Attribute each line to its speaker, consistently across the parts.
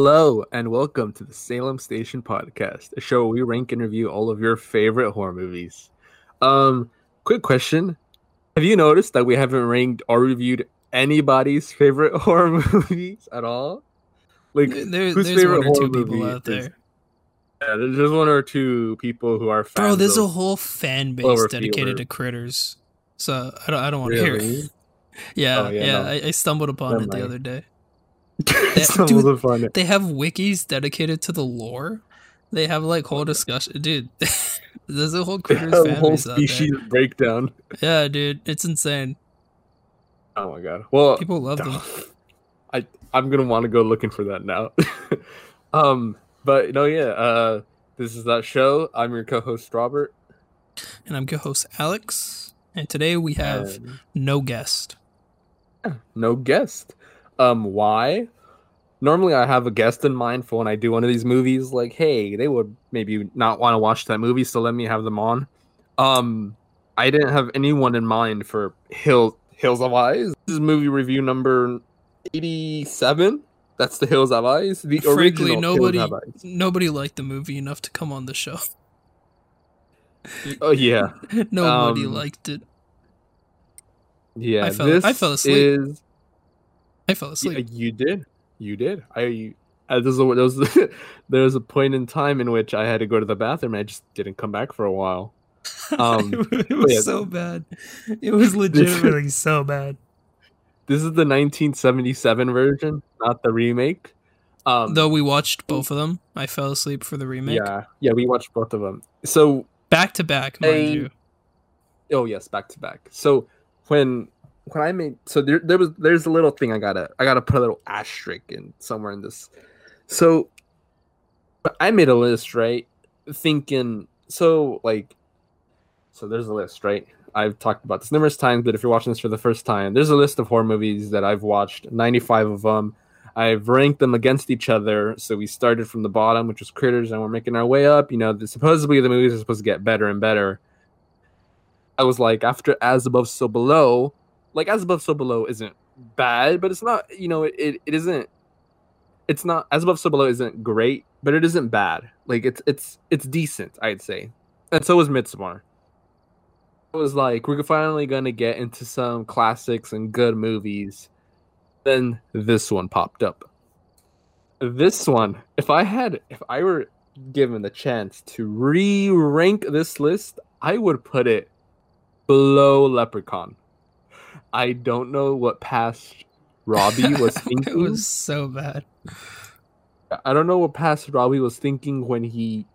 Speaker 1: Hello and welcome to the Salem Station Podcast, a show where we rank and review all of your favorite horror movies. Um, quick question: Have you noticed that we haven't ranked or reviewed anybody's favorite horror movies at all? Like,
Speaker 2: There,
Speaker 1: whose
Speaker 2: there's
Speaker 1: favorite
Speaker 2: one or two
Speaker 1: horror
Speaker 2: people
Speaker 1: movie
Speaker 2: out
Speaker 1: is-
Speaker 2: there.
Speaker 1: yeah, there's just one or two people who are fans.
Speaker 2: Bro, there's a whole fan base dedicated to critters. So I don't, I don't want to hear it. Yeah,
Speaker 1: Oh, yeah,
Speaker 2: yeah.
Speaker 1: no.
Speaker 2: I, I stumbled upon
Speaker 1: Never
Speaker 2: it the
Speaker 1: mind.
Speaker 2: other day. Dude,
Speaker 1: of the fun.
Speaker 2: They have wikis dedicated to the lore. They have like whole discussion, dude. there's a whole critters
Speaker 1: whole
Speaker 2: base out there.
Speaker 1: species breakdown.
Speaker 2: Yeah, dude, it's insane.
Speaker 1: Oh my god. Well,
Speaker 2: People love them.
Speaker 1: I I'm gonna want to go looking for that now. um, but no, yeah. Uh, this is that show. I'm your co-host Robert.
Speaker 2: And I'm co-host Alex, and today we have
Speaker 1: and
Speaker 2: no guest.
Speaker 1: no guest. Um, why? Normally, I have a guest in mind for when I do one of these movies. Like, hey, they would maybe not want to watch that movie, so let me have them on. Um, I didn't have anyone in mind for Hill Hills of Eyes. This is movie review number eighty-seven. That's the Hills of Eyes. The
Speaker 2: Frankly,
Speaker 1: original
Speaker 2: nobody
Speaker 1: Hills of Eyes.
Speaker 2: nobody liked the movie enough to come on the show.
Speaker 1: Oh yeah,
Speaker 2: nobody
Speaker 1: Um,
Speaker 2: liked it.
Speaker 1: yeah.
Speaker 2: I fell-
Speaker 1: this
Speaker 2: I fell asleep.
Speaker 1: Is
Speaker 2: I fell asleep.
Speaker 1: you did, you did. I. Uh, there's a, there was there was a point in time in which I had to go to the bathroom. and I just didn't come back for a while. Um,
Speaker 2: it was
Speaker 1: yeah.
Speaker 2: so bad. It was legitimately so bad.
Speaker 1: This is the 1977 version, not the remake. Um,
Speaker 2: Though we watched both of them, I fell asleep for the remake.
Speaker 1: yeah, yeah, we watched both of them. So
Speaker 2: Back to back, mind
Speaker 1: Hey.
Speaker 2: you.
Speaker 1: oh yes, back to back. So when when I made so there there was there's a little thing I gotta I gotta put a little asterisk in somewhere in this. So I made a list right, thinking so like so there's a list right. I've talked about this numerous times, but if you're watching this for the first time, there's a list of horror movies that I've watched, 95 of them. I've ranked them against each other. So we started from the bottom, which was Critters, and we're making our way up. You know, the, supposedly the movies are supposed to get better and better. I was like, after As Above, So Below, like As Above, So Below isn't bad, but it's not, you know, it, it, isn't, it's not, As Above, So Below isn't great, but it isn't bad. Like it's, it's, it's decent, I'd say. And so was Midsommar. It was like, we're finally to get into some classics and good movies. Then this one popped up. This one, if I had, if I were given the chance to re rank this list, I would put it below Leprechaun. I don't know what past Robbie was thinking.
Speaker 2: it was so bad.
Speaker 1: I don't know what past Robbie was thinking when he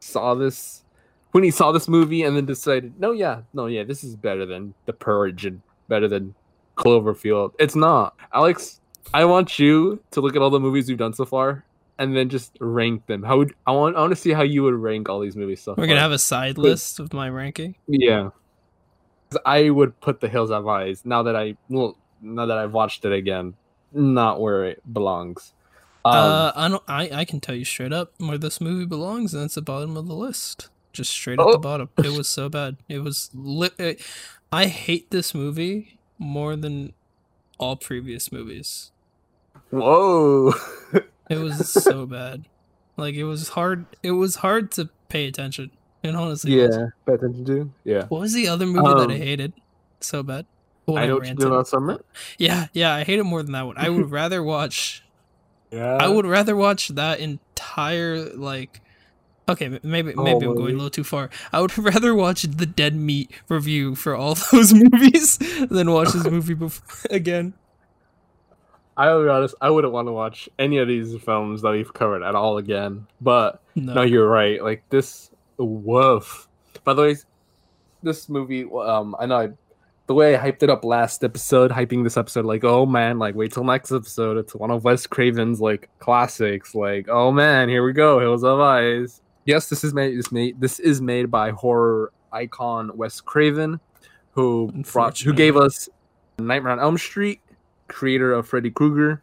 Speaker 1: saw this when he saw this movie and then decided, no, yeah, no, yeah, this is better than The Purge and better than Cloverfield. It's not. Alex, I want you to look at all the movies we've done so far and then just rank them. How would I want I want to see how you would rank all these movies so
Speaker 2: We're
Speaker 1: far.
Speaker 2: gonna have a side list of my ranking.
Speaker 1: Yeah. I would put The Hills Have Eyes now that I well now that I've watched it again, not where it belongs. Um,
Speaker 2: uh, I don't. I, I can tell you straight up where this movie belongs, and it's the bottom of the list. Just straight at
Speaker 1: Oh.
Speaker 2: the bottom. It was so bad. It was. Li- it, I hate this movie more than all previous movies.
Speaker 1: whoa.
Speaker 2: It was so bad. Like it was hard. It was hard to pay attention. It honestly was.
Speaker 1: yeah, pay attention to. Yeah.
Speaker 2: What was the other movie that I
Speaker 1: Um,
Speaker 2: hated so bad?
Speaker 1: I know what you
Speaker 2: ranted.
Speaker 1: Midsommar.
Speaker 2: Yeah, yeah, I hate it more than that one. I would rather watch.
Speaker 1: Yeah.
Speaker 2: I would rather watch that entire like. Okay, m- maybe
Speaker 1: Oh,
Speaker 2: maybe I'm going a little too far. I would rather watch the Dead Meat review for all those movies than watch this movie before again.
Speaker 1: I'll be honest. I wouldn't want to watch any of these films that we've covered at all again. But
Speaker 2: No,
Speaker 1: no, you're right. Like this, woof. By the way, this movie. Um, I know I, the way I hyped it up last episode, hyping this episode like, oh man, like wait till next episode. It's one of Wes Craven's like classics. Like, oh man, here we go, Hills of Eyes. Yes, this is made. This made. This is made by horror icon Wes Craven, who brought, who gave us Nightmare on Elm Street, creator of Freddy Krueger,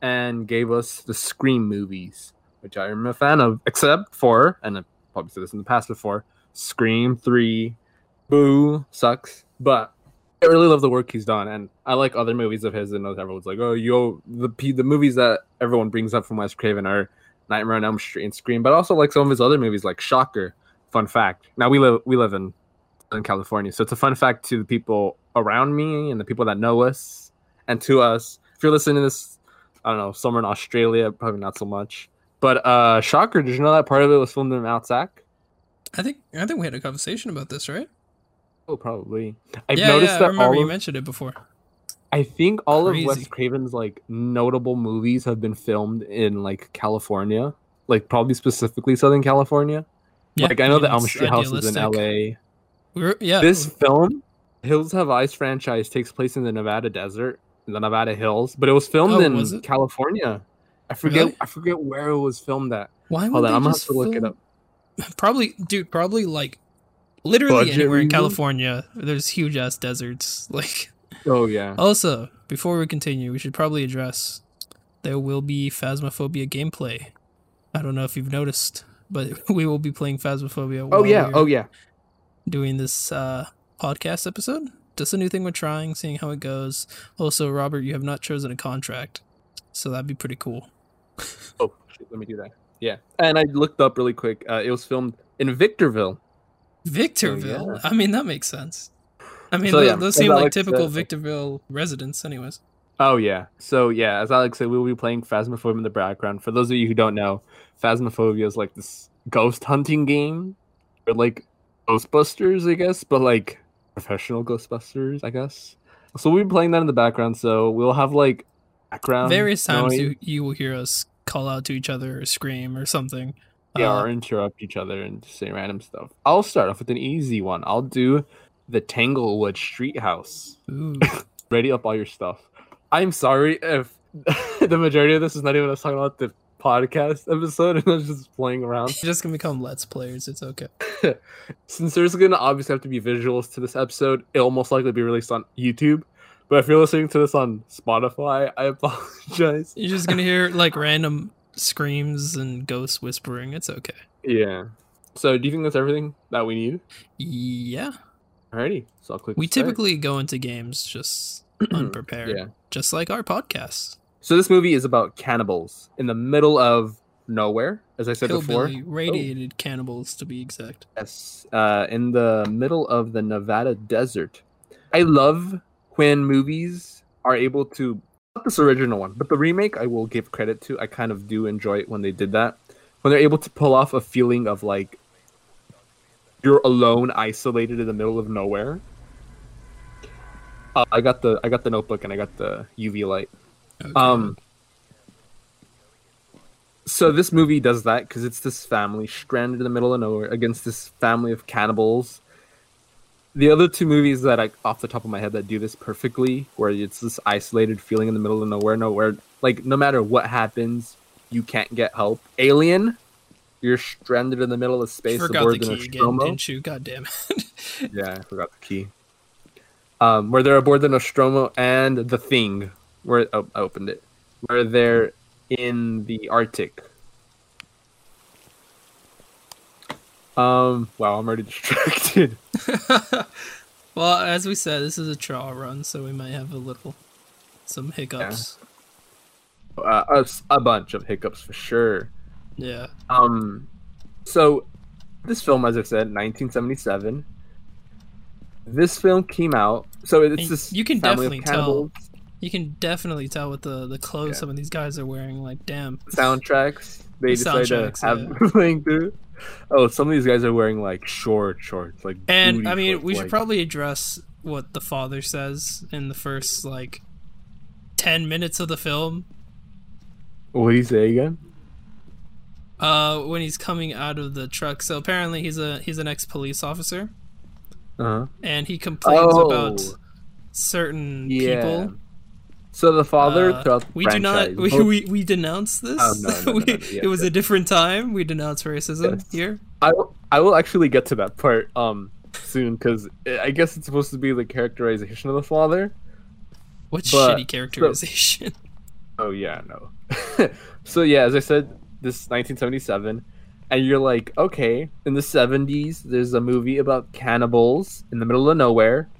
Speaker 1: and gave us the Scream movies, which I am a fan of, except for, and probably said this in the past before, Scream 3, Boo, sucks. But I really love the work he's done, and I like other movies of his. And everyone's like, "Oh, yo, the the movies that everyone brings up from Wes Craven are Nightmare on Elm Street and Scream, but also like some of his other movies, like Shocker. Fun fact. Now we live we live in in California, so it's a fun fact to the people around me and the people that know us, and to us. If you're listening to this, I don't know, somewhere in Australia, probably not so much. But uh Shocker, did you know that part of it was filmed in Mount Sac?
Speaker 2: I think I think we had a conversation about this, right?
Speaker 1: Oh, probably. I've
Speaker 2: yeah,
Speaker 1: noticed
Speaker 2: yeah,
Speaker 1: that
Speaker 2: I remember
Speaker 1: all
Speaker 2: you
Speaker 1: of,
Speaker 2: mentioned it before.
Speaker 1: I think all of Wes Craven's like notable movies have been filmed in like California, like probably specifically Southern California.
Speaker 2: Yeah,
Speaker 1: like I know
Speaker 2: I
Speaker 1: the Elm Street house is in. L.A.
Speaker 2: We're, yeah,
Speaker 1: This film, Hills Have Eyes franchise, takes place in the Nevada desert, in the Nevada hills, but it was filmed
Speaker 2: Oh,
Speaker 1: in
Speaker 2: was it?
Speaker 1: California. I forget.
Speaker 2: Really?
Speaker 1: I forget where it was filmed at.
Speaker 2: why would
Speaker 1: Hold on, I'm gonna have to look it up.
Speaker 2: Probably, dude. Probably like literally
Speaker 1: Budget
Speaker 2: anywhere in? California. There's huge ass deserts. Like
Speaker 1: Oh yeah.
Speaker 2: Also, before we continue, we should probably address there will be Phasmophobia gameplay. I don't know if you've noticed, but we will be playing Phasmophobia.
Speaker 1: Oh yeah. Oh yeah.
Speaker 2: Doing this uh, podcast episode. Just a new thing we're trying, seeing how it goes. Also, Robert, you have not chosen a contract, so that'd be pretty cool.
Speaker 1: Oh, shit, let me do that. Yeah. And I looked up really quick. Uh, it was filmed in Victorville.
Speaker 2: Victorville.
Speaker 1: Oh, yeah.
Speaker 2: I mean, that makes sense. I mean,
Speaker 1: So,
Speaker 2: tho-
Speaker 1: yeah,
Speaker 2: those seem like typical Victorville residents, anyways.
Speaker 1: Oh yeah. So yeah, as Alex said, we will be playing Phasmophobia in the background. For those of you who don't know, Phasmophobia is like this ghost hunting game, or like Ghostbusters, I guess, but like professional Ghostbusters, I guess. So we'll be playing that in the background. So we'll have like background
Speaker 2: Various times
Speaker 1: noise,
Speaker 2: you, you will hear us call out to each other or scream or something.
Speaker 1: yeah,
Speaker 2: Uh,
Speaker 1: or interrupt each other and say random stuff. I'll start off with an easy one. I'll do the Tanglewood Street House. ready up all your stuff. I'm sorry if the majority of this is not even us talking about the podcast episode and us just playing around.
Speaker 2: You're just gonna become Let's Players. It's okay.
Speaker 1: Since there's gonna obviously have to be visuals to this episode, it'll most likely be released on YouTube. But if you're listening to this on Spotify, I apologize.
Speaker 2: You're just gonna hear like random screams and ghosts whispering. It's okay.
Speaker 1: Yeah. So do you think that's everything that we need?
Speaker 2: Yeah.
Speaker 1: Alrighty. So I'll click
Speaker 2: We
Speaker 1: start.
Speaker 2: typically go into games just unprepared.
Speaker 1: Yeah.
Speaker 2: Just like our podcast.
Speaker 1: So this movie is about cannibals in the middle of nowhere, as I said before.
Speaker 2: Hillbilly radiated cannibals to be exact.
Speaker 1: Yes, uh, in the middle of the Nevada desert. I love when movies are able to not this original one, but the remake I will give credit to. I kind of do enjoy it when they did that. When they're able to pull off a feeling of like you're alone, isolated in the middle of nowhere. Uh, I got the I got the notebook and I got the UV light.
Speaker 2: Okay.
Speaker 1: Um. So this movie does that because it's this family stranded in the middle of nowhere against this family of cannibals. The other two movies that I, off the top of my head, that do this perfectly, where it's this isolated feeling in the middle of nowhere, nowhere, like no matter what happens, you can't get help. Alien, you're stranded in the middle of space
Speaker 2: Forgot
Speaker 1: aboard
Speaker 2: the
Speaker 1: the
Speaker 2: key again,
Speaker 1: Nostromo.
Speaker 2: didn't you? God damn it.
Speaker 1: Yeah, I forgot the key. Um, where they're aboard the Nostromo and the Thing, where oh, I opened it, where they're in the Arctic. Um. Wow, I'm already distracted.
Speaker 2: well, as we said, this is a trial run, so we might have a little some hiccups.
Speaker 1: Uh, a, bunch of hiccups for sure.
Speaker 2: Yeah.
Speaker 1: Um. So, this film, as I said, 1977. This film came out. So it's
Speaker 2: And
Speaker 1: this.
Speaker 2: you can definitely tell. You can definitely tell with the the clothes
Speaker 1: Yeah.
Speaker 2: some of these guys are wearing. Like, damn.
Speaker 1: soundtracks they
Speaker 2: The
Speaker 1: decide to have
Speaker 2: yeah.
Speaker 1: playing through. Oh, some of these guys are wearing like short shorts, like
Speaker 2: And I mean,
Speaker 1: shorts,
Speaker 2: we should
Speaker 1: like-
Speaker 2: probably address what the father says in the first like ten minutes of the film.
Speaker 1: What do you say again?
Speaker 2: Uh, when he's coming out of the truck. So apparently he's a he's an ex police officer,
Speaker 1: Uh huh.
Speaker 2: and he complains
Speaker 1: Oh.
Speaker 2: about certain
Speaker 1: Yeah.
Speaker 2: people.
Speaker 1: So the father
Speaker 2: Uh,
Speaker 1: throughout the
Speaker 2: we do not we, we we denounce this.
Speaker 1: Oh, no, no, no,
Speaker 2: We-
Speaker 1: yeah,
Speaker 2: it was
Speaker 1: yeah.
Speaker 2: a different time. We denounce racism
Speaker 1: Yes.
Speaker 2: here.
Speaker 1: I will, I will actually get to that part um soon because I guess it's supposed to be the characterization of the father.
Speaker 2: What
Speaker 1: But-
Speaker 2: shitty characterization.
Speaker 1: Oh yeah, no. so yeah, as I said, this 1977, and you're like, okay, in the 70s, there's a movie about cannibals in the middle of nowhere.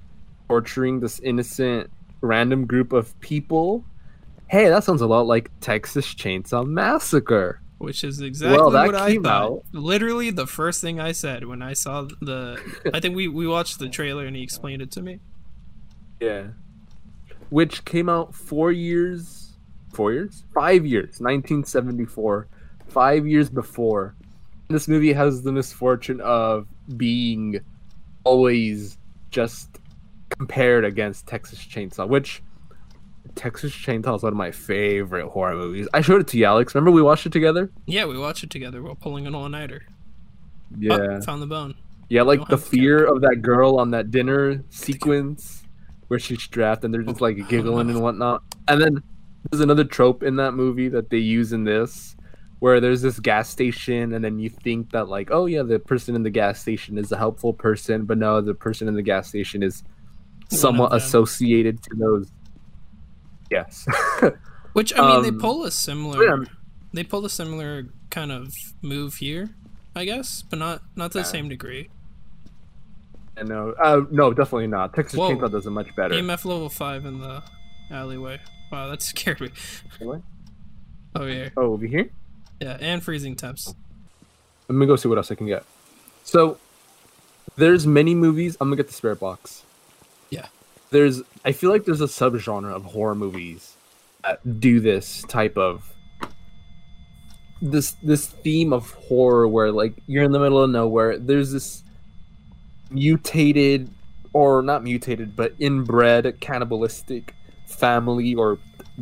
Speaker 1: torturing this innocent random group of people. Hey, that sounds a lot like Texas Chainsaw Massacre.
Speaker 2: Which is exactly
Speaker 1: Well,
Speaker 2: what I thought.
Speaker 1: out-
Speaker 2: Literally the first thing I said when I saw the. I think we we watched the trailer and he explained it to me.
Speaker 1: Yeah. Which came out four years, four years, five years, 1974, five years before. This movie has the misfortune of being always just compared against Texas Chainsaw, which Texas Chainsaw is one of my favorite horror movies. I showed it to you, Alex. Remember we watched it together?
Speaker 2: Yeah, we watched it together while pulling an all nighter.
Speaker 1: Yeah.
Speaker 2: Oh, found the bone.
Speaker 1: Yeah, like the fear of that girl on that dinner sequence where she's strapped and they're just like oh, giggling and whatnot. And then there's another trope in that movie that they use in this where there's this gas station and then you think that like, oh yeah, the person in the gas station is a helpful person, but no, the person in the gas station is somewhat associated to those Yes.
Speaker 2: Which I mean, they
Speaker 1: Um,
Speaker 2: pull a similar.
Speaker 1: yeah.
Speaker 2: They pull a similar kind of move here, I guess, but not not to the
Speaker 1: Yeah.
Speaker 2: same degree.
Speaker 1: I know. Uh, no, definitely not. Texas
Speaker 2: Whoa.
Speaker 1: Chainsaw does it much better.
Speaker 2: EMF level five in the alleyway. Wow, that scared me.
Speaker 1: What?
Speaker 2: Oh yeah,
Speaker 1: Oh, over here?
Speaker 2: yeah, and freezing temps.
Speaker 1: Let me go see what else I can get. So, there's many movies. I'm gonna get the spirit box. There's. I feel like there's a subgenre of horror movies that do this type of this this theme of horror where like you're in the middle of nowhere. There's this mutated or not mutated, but inbred cannibalistic family or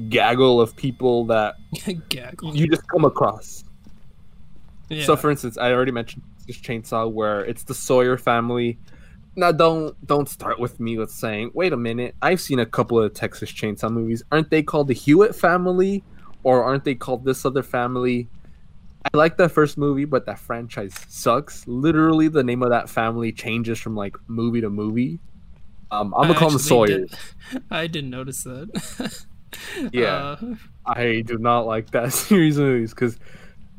Speaker 1: gaggle of people that
Speaker 2: Gaggle.
Speaker 1: you just come across.
Speaker 2: Yeah.
Speaker 1: So, for instance, I already mentioned this chainsaw where it's the Sawyer family. Now, don't don't start with me with saying, "Wait a minute, I've seen a couple of Texas Chainsaw movies. Aren't they called the Hewitt family, or aren't they called this other family?" I like that first movie, but that franchise sucks. Literally, the name of that family changes from like movie to movie. Um, I'm gonna call them Sawyers.
Speaker 2: did- I didn't notice that.
Speaker 1: Yeah.
Speaker 2: Uh,
Speaker 1: I do not like that series of movies because,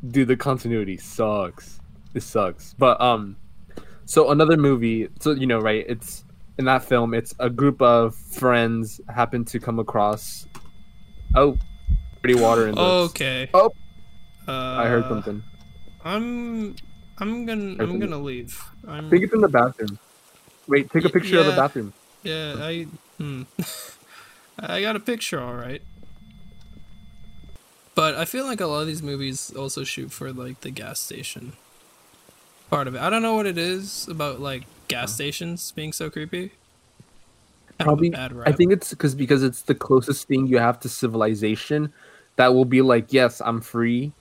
Speaker 1: dude, the continuity sucks. It sucks. But um, so another movie. So you know, right? It's in that film. It's a group of friends happen to come across. Oh, pretty water in this.
Speaker 2: okay.
Speaker 1: Oh.
Speaker 2: Uh,
Speaker 1: I heard something.
Speaker 2: I'm. I'm gonna. I'm gonna leave. I'm.
Speaker 1: I think it's in the bathroom. Wait, take a picture of the bathroom.
Speaker 2: Yeah. I. Hmm. I got a picture, all right. But I feel like a lot of these movies also shoot for like the gas station part of it. I don't know what it is about like gas stations being so creepy.
Speaker 1: Probably, I think it's because because it's the closest thing you have to civilization. That will be like, yes, I'm free.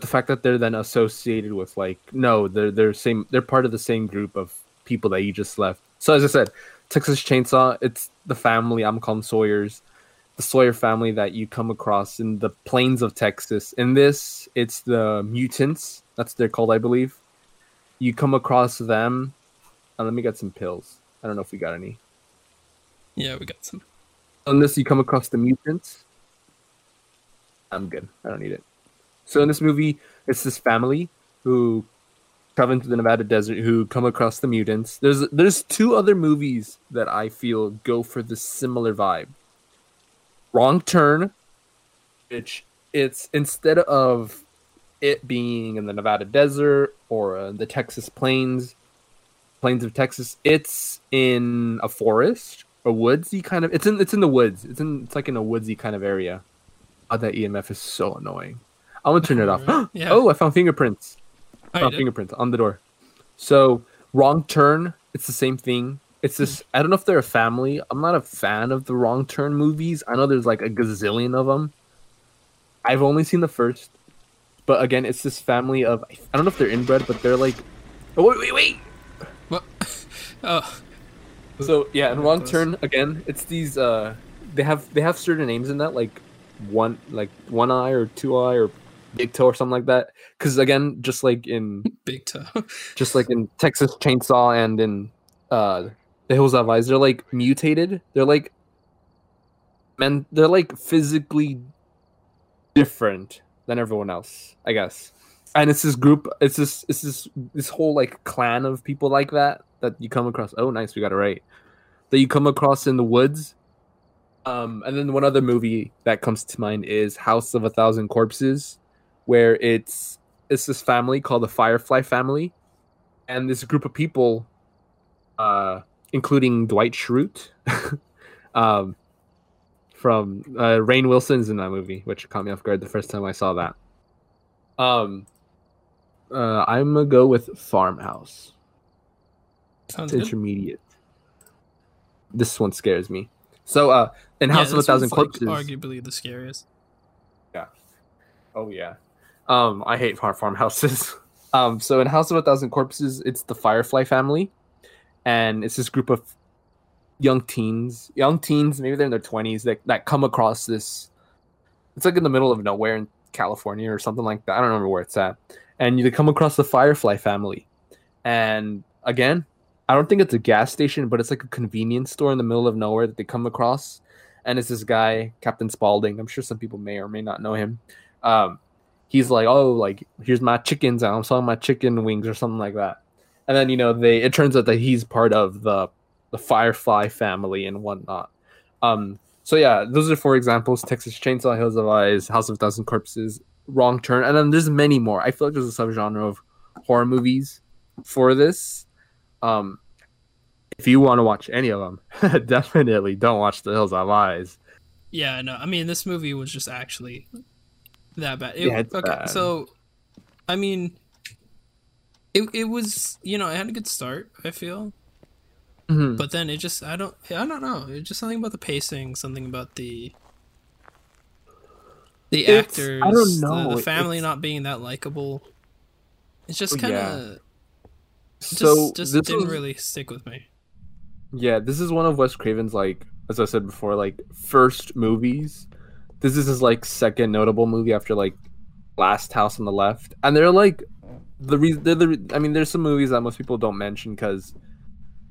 Speaker 1: The fact that they're then associated with like, no, they're they're same. They're part of the same group of people that you just left. So as I said, Texas Chainsaw. It's the family. I'm calling Sawyer's. The Sawyer family that you come across in the plains of Texas. In this, it's the mutants. That's what they're called, I believe. You come across them. Uh, let me get some pills. I don't know if we got any.
Speaker 2: yeah, we got some.
Speaker 1: Unless you come across the mutants. I'm good. I don't need it. So in this movie, it's this family who travel into the Nevada desert who come across the mutants. There's there's two other movies that I feel go for the similar vibe. Wrong Turn, which it's instead of it being in the Nevada desert or uh, the Texas plains, plains of Texas, it's in a forest, a woodsy kind of. It's in it's in the woods. It's in it's like in a woodsy kind of area. Oh, that EMF is so annoying. I'm gonna turn it off.
Speaker 2: Yeah.
Speaker 1: Oh, I found fingerprints.
Speaker 2: Oh,
Speaker 1: found fingerprints on the door. So wrong turn. It's the same thing. It's this. I don't know if they're a family. I'm not a fan of the wrong turn movies. I know there's like a gazillion of them. I've only seen the first, but again, it's this family of. I don't know if they're inbred, but they're like. Oh wait, wait, wait.
Speaker 2: What? oh,
Speaker 1: So yeah, and wrong turn again. It's these. uh They have they have certain names in that, like one like one eye or two eye or big toe or something like that. Because again, just like in
Speaker 2: big toe.
Speaker 1: just like in Texas Chainsaw and in uh The Hills Have Eyes, they're like mutated. They're like men. They're like physically different than everyone else, I guess. And it's this group. It's this. It's this. This whole like clan of people like that that you come across. Oh, nice, we got it right. that you come across in the woods. Um, and then one other movie that comes to mind is House of a Thousand Corpses, where it's it's this family called the Firefly family, and this group of people, uh, including Dwight Schrute, um, from uh, Rainn Wilson's in that movie, which caught me off guard the first time I saw that. Um, uh, I'm gonna go with Farmhouse.
Speaker 2: Sounds
Speaker 1: It's intermediate. This one scares me. So, uh, in
Speaker 2: Yeah,
Speaker 1: House of a Thousand
Speaker 2: one's, like,
Speaker 1: Corpses.
Speaker 2: arguably the scariest. Yeah.
Speaker 1: Oh yeah. Um, I hate farm farmhouses. Um, so in House of a Thousand Corpses, it's the Firefly family, and it's this group of young teens, young teens, maybe they're in their twenties, that that come across this. It's like in the middle of nowhere in California or something like that. I don't remember where it's at, and you come across the Firefly family, and again, I don't think it's a gas station, but it's like a convenience store in the middle of nowhere that they come across, and it's this guy, Captain Spaulding. I'm sure some people may or may not know him um, he's like, oh, like here's my chickens, I'm selling my chicken wings or something like that. And then you know they it turns out that he's part of the the Firefly family and whatnot. Um, so yeah, those are four examples: Texas Chainsaw, Hills of Eyes, House of a Thousand Corpses, Wrong Turn, and then there's many more. I feel like there's a subgenre of horror movies for this. Um, if you want to watch any of them, definitely don't watch The Hills of Eyes.
Speaker 2: Yeah, no, I mean this movie was just actually that bad. It,
Speaker 1: Yeah,
Speaker 2: okay,
Speaker 1: bad.
Speaker 2: so I mean, it it was you know it had a good start. I feel,
Speaker 1: Mhm.
Speaker 2: but then it just I don't I don't know. It's just something about the pacing, something about the the
Speaker 1: It's-
Speaker 2: actors.
Speaker 1: I don't know,
Speaker 2: The, family
Speaker 1: it's-
Speaker 2: not being that likable. It's just
Speaker 1: Oh,
Speaker 2: kind of just
Speaker 1: So
Speaker 2: just didn't
Speaker 1: was-
Speaker 2: really stick with me.
Speaker 1: Yeah, this is one of Wes Craven's like, as I said before, like first movies. This is his like second notable movie after like Last House on the Left, and they're like the reason. They're the. re- I mean, there's some movies that most people don't mention because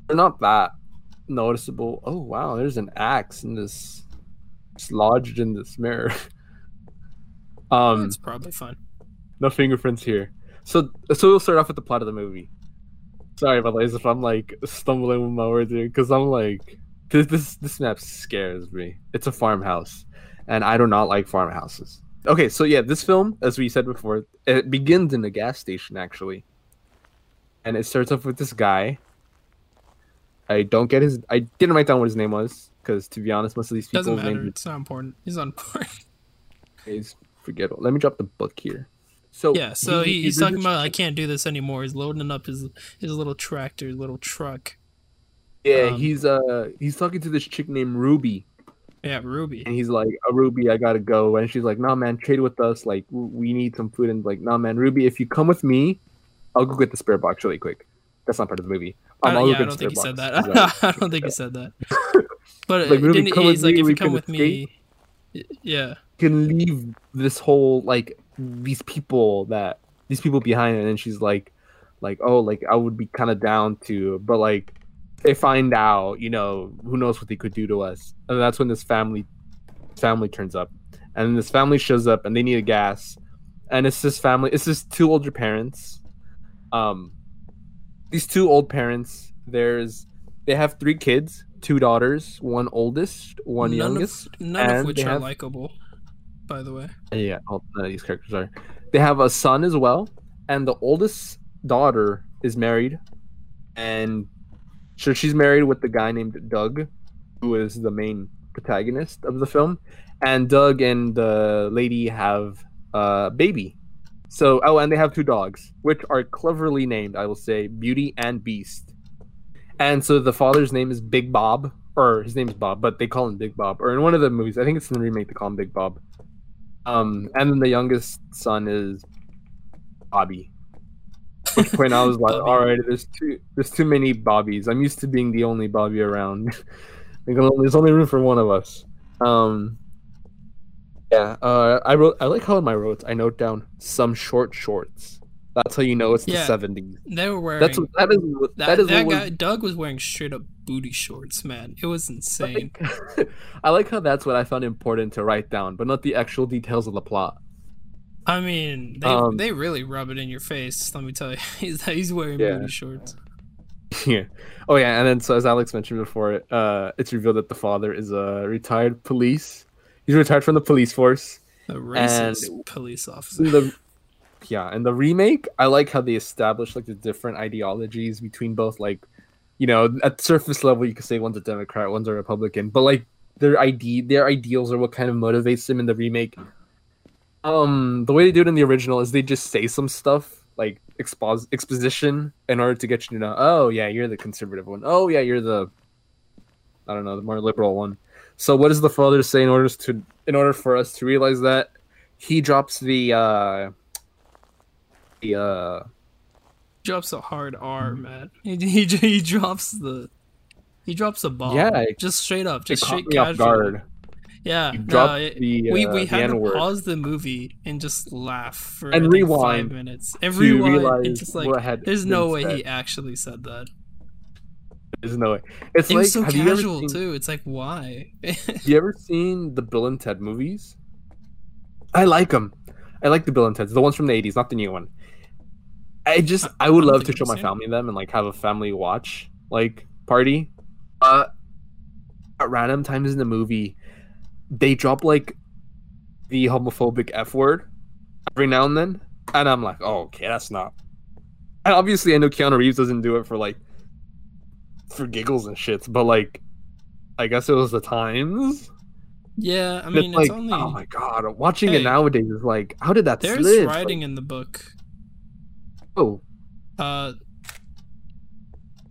Speaker 1: they're not that noticeable. Oh wow, there's an axe in this, it's lodged in this mirror. um,
Speaker 2: it's probably fun.
Speaker 1: no fingerprints here. So so we'll start off with the plot of the movie. Sorry about this if I'm like stumbling with my words here, because I'm like this this this map scares me. It's a farmhouse, and I do not like farmhouses. Okay, so yeah, this film, as we said before, it begins in a gas station actually, and it starts off with this guy. I don't get his. I didn't write down what his name was because, to be honest, most of these people's
Speaker 2: Doesn't matter.
Speaker 1: names
Speaker 2: It's not important. He's not important.
Speaker 1: is forgettable. Let me drop the book here. So
Speaker 2: Yeah, so he, he's
Speaker 1: he
Speaker 2: talking about I can't do this anymore. He's loading up his his little tractor, little truck.
Speaker 1: Yeah,
Speaker 2: Um,
Speaker 1: he's uh he's talking to this chick named Ruby,
Speaker 2: Yeah, Ruby.
Speaker 1: and he's like, oh, "Ruby, I gotta go," and she's like, "Nah, man, trade with us. Like, we need some food." And like, "Nah, man, Ruby, if you come with me, I'll go get the spirit box really quick." That's not part of the movie.
Speaker 2: I
Speaker 1: Um,
Speaker 2: yeah, I don't think he said that. I don't think he said that. But
Speaker 1: Like,
Speaker 2: didn't,
Speaker 1: come
Speaker 2: he's like,
Speaker 1: me,
Speaker 2: if you come with me, y- yeah,
Speaker 1: can leave this whole like these people that these people behind and then she's like like oh like i would be kind of down to but like they find out you know who knows what they could do to us. And that's when this family family turns up. And this family shows up and they need a gas. And it's this family it's this two older parents. Um these two old parents there's they have three kids two daughters one oldest one
Speaker 2: none
Speaker 1: youngest
Speaker 2: of none of which are
Speaker 1: have-
Speaker 2: likable. By the way,
Speaker 1: yeah, all none of these characters are. They have a son as well, and the oldest daughter is married, and so she's married with the guy named Doug, who is the main protagonist of the film, and Doug and the lady have a baby. So oh, and they have two dogs, which are cleverly named. I will say Beauty and Beast. And so the father's name is Big Bob, or his name is Bob, but they call him Big Bob. Or in one of the movies, I think it's in the remake, they call him Big Bob. Um, and then the youngest son is Bobby. At which point I was like, all right, there's too there's too many Bobbies. I'm used to being the only Bobby around. There's only room for one of us. Um, yeah. Uh, I wrote. I like how in my notes I note down some short shorts. That's how you know it's
Speaker 2: Yeah.
Speaker 1: the 70s.
Speaker 2: they were wearing
Speaker 1: That's what, that is
Speaker 2: that.
Speaker 1: that is
Speaker 2: that guy
Speaker 1: was-
Speaker 2: Doug was wearing straight up booty shorts. Man, it was insane.
Speaker 1: I like how that's what I found important to write down, but not the actual details of the plot.
Speaker 2: I mean, they
Speaker 1: Um,
Speaker 2: they really rub it in your face. Let me tell you, he's he's wearing
Speaker 1: Yeah.
Speaker 2: booty shorts.
Speaker 1: yeah. Oh yeah, and then so as Alex mentioned before, uh, it's revealed that the father is a retired police. He's retired from the police force.
Speaker 2: A racist police officer.
Speaker 1: The, yeah, and the remake, I like how they established like the different ideologies between both. Like, you know, at surface level, you could say one's a Democrat, one's a Republican, but like their ide- their ideals are what kind of motivates them in the remake. Um, the way they do it in the original is they just say some stuff like expos- exposition in order to get you to know, oh yeah, you're the conservative one. Oh yeah, you're the I don't know, the more liberal one. So what does the father say in order to in order for us to realize that he drops the uh the uh
Speaker 2: drops a hard R, man. He, he he drops the he drops a bomb.
Speaker 1: Yeah,
Speaker 2: just straight up, just straight casual. Yeah, no, it-
Speaker 1: the,
Speaker 2: we
Speaker 1: uh,
Speaker 2: we
Speaker 1: the
Speaker 2: had to
Speaker 1: N-word.
Speaker 2: pause the movie and just laugh for
Speaker 1: And rewind
Speaker 2: five minutes. And rewind and just like, there's no way
Speaker 1: said.
Speaker 2: he actually said that.
Speaker 1: There's no way. It's
Speaker 2: It
Speaker 1: like
Speaker 2: was so
Speaker 1: have you ever
Speaker 2: casual
Speaker 1: seen,
Speaker 2: too. It's like why?
Speaker 1: Have you ever seen the Bill and Ted movies? I like them. I like the Bill and Ted's, the ones from the '80s, not the new one. I just,
Speaker 2: I-
Speaker 1: I would
Speaker 2: I
Speaker 1: love to show my family them and like have a family watch like party. Uh, at random times in the movie, they drop like the homophobic F word every now and then, and I'm like, oh, okay, that's not. And obviously, I know Keanu Reeves doesn't do it for like for giggles and shits, but like, I guess it was the times.
Speaker 2: yeah, I mean,
Speaker 1: it's
Speaker 2: it's,
Speaker 1: like,
Speaker 2: only
Speaker 1: oh my god, watching
Speaker 2: Hey.
Speaker 1: it nowadays is like, how did that
Speaker 2: there's
Speaker 1: slip?
Speaker 2: writing
Speaker 1: Like,
Speaker 2: in the book.
Speaker 1: oh,
Speaker 2: Uh,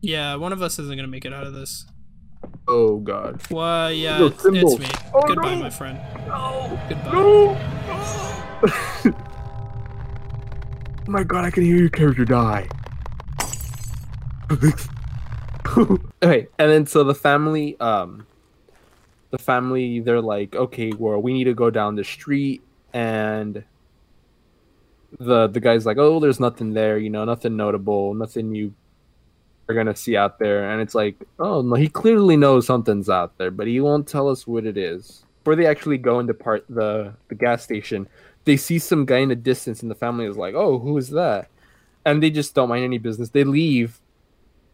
Speaker 2: yeah, one of us isn't gonna make it out of this.
Speaker 1: oh god.
Speaker 2: Why? Yeah, it's, it's me.
Speaker 1: Oh,
Speaker 2: Goodbye,
Speaker 1: no.
Speaker 2: my friend.
Speaker 1: No,
Speaker 2: Goodbye.
Speaker 1: no. oh my god, I can hear your character die. okay, and then so the family, um, the family, they're like, okay, well, we need to go down the street, and the the guy's like, oh, there's nothing there, you know, nothing notable, nothing you are gonna see out there, and it's like, oh no, he clearly knows something's out there, but he won't tell us what it is. Before they actually go into part the the gas station, they see some guy in the distance, and the family is like, oh, who is that? And they just don't mind any business. They leave,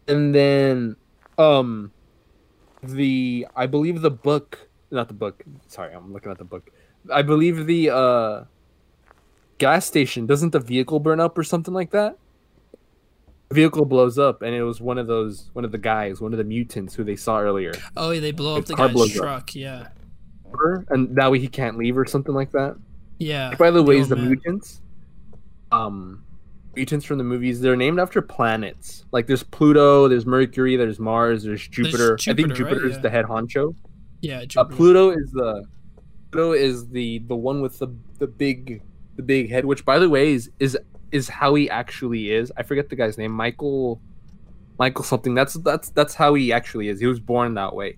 Speaker 1: and then, um, the I believe the book, not the book. Sorry, I'm looking at the book. I believe the uh gas station doesn't the vehicle burn up or something like that. The vehicle blows up, and it was one of those one of the guys, one of the mutants who they saw earlier.
Speaker 2: Oh, yeah, they blow up the
Speaker 1: car
Speaker 2: guy's
Speaker 1: blows up.
Speaker 2: truck. Yeah,
Speaker 1: And that way he can't leave or something like that.
Speaker 2: yeah.
Speaker 1: By the way,
Speaker 2: is
Speaker 1: the
Speaker 2: man.
Speaker 1: mutants, um, mutants from the movies, they're named after planets. Like there's Pluto, there's Mercury, there's Mars, there's Jupiter. I think
Speaker 2: Jupiter, right?
Speaker 1: Is
Speaker 2: Yeah.
Speaker 1: the head honcho.
Speaker 2: Yeah,
Speaker 1: Uh, Pluto is the Pluto is the the one with the the big the big head, which by the way is is is how he actually is. I forget the guy's name, Michael Michael something. That's that's that's how he actually is. He was born that way.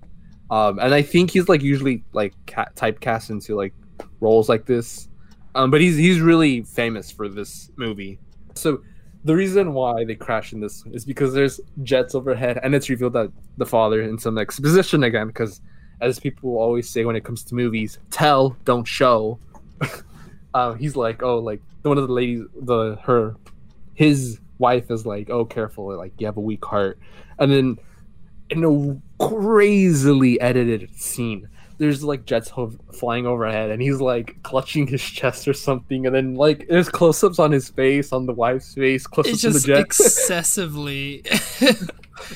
Speaker 1: Um, and I think he's like usually like ca- typecast into like roles like this. Um, but he's he's really famous for this movie. So the reason why they crash in this is because there's jets overhead, and it's revealed that the father in some exposition again, because as people always say when it comes to movies, tell, don't show. um, he's like, oh, like one of the ladies, the her, his wife is like, oh, careful, like you have a weak heart, and then in a crazily edited scene. There's like jets hov- flying overhead, and he's like clutching his chest or something, and then like there's close-ups on his face, on the wife's face, close-ups
Speaker 2: it's
Speaker 1: on the
Speaker 2: just
Speaker 1: jet.
Speaker 2: excessively,
Speaker 1: it's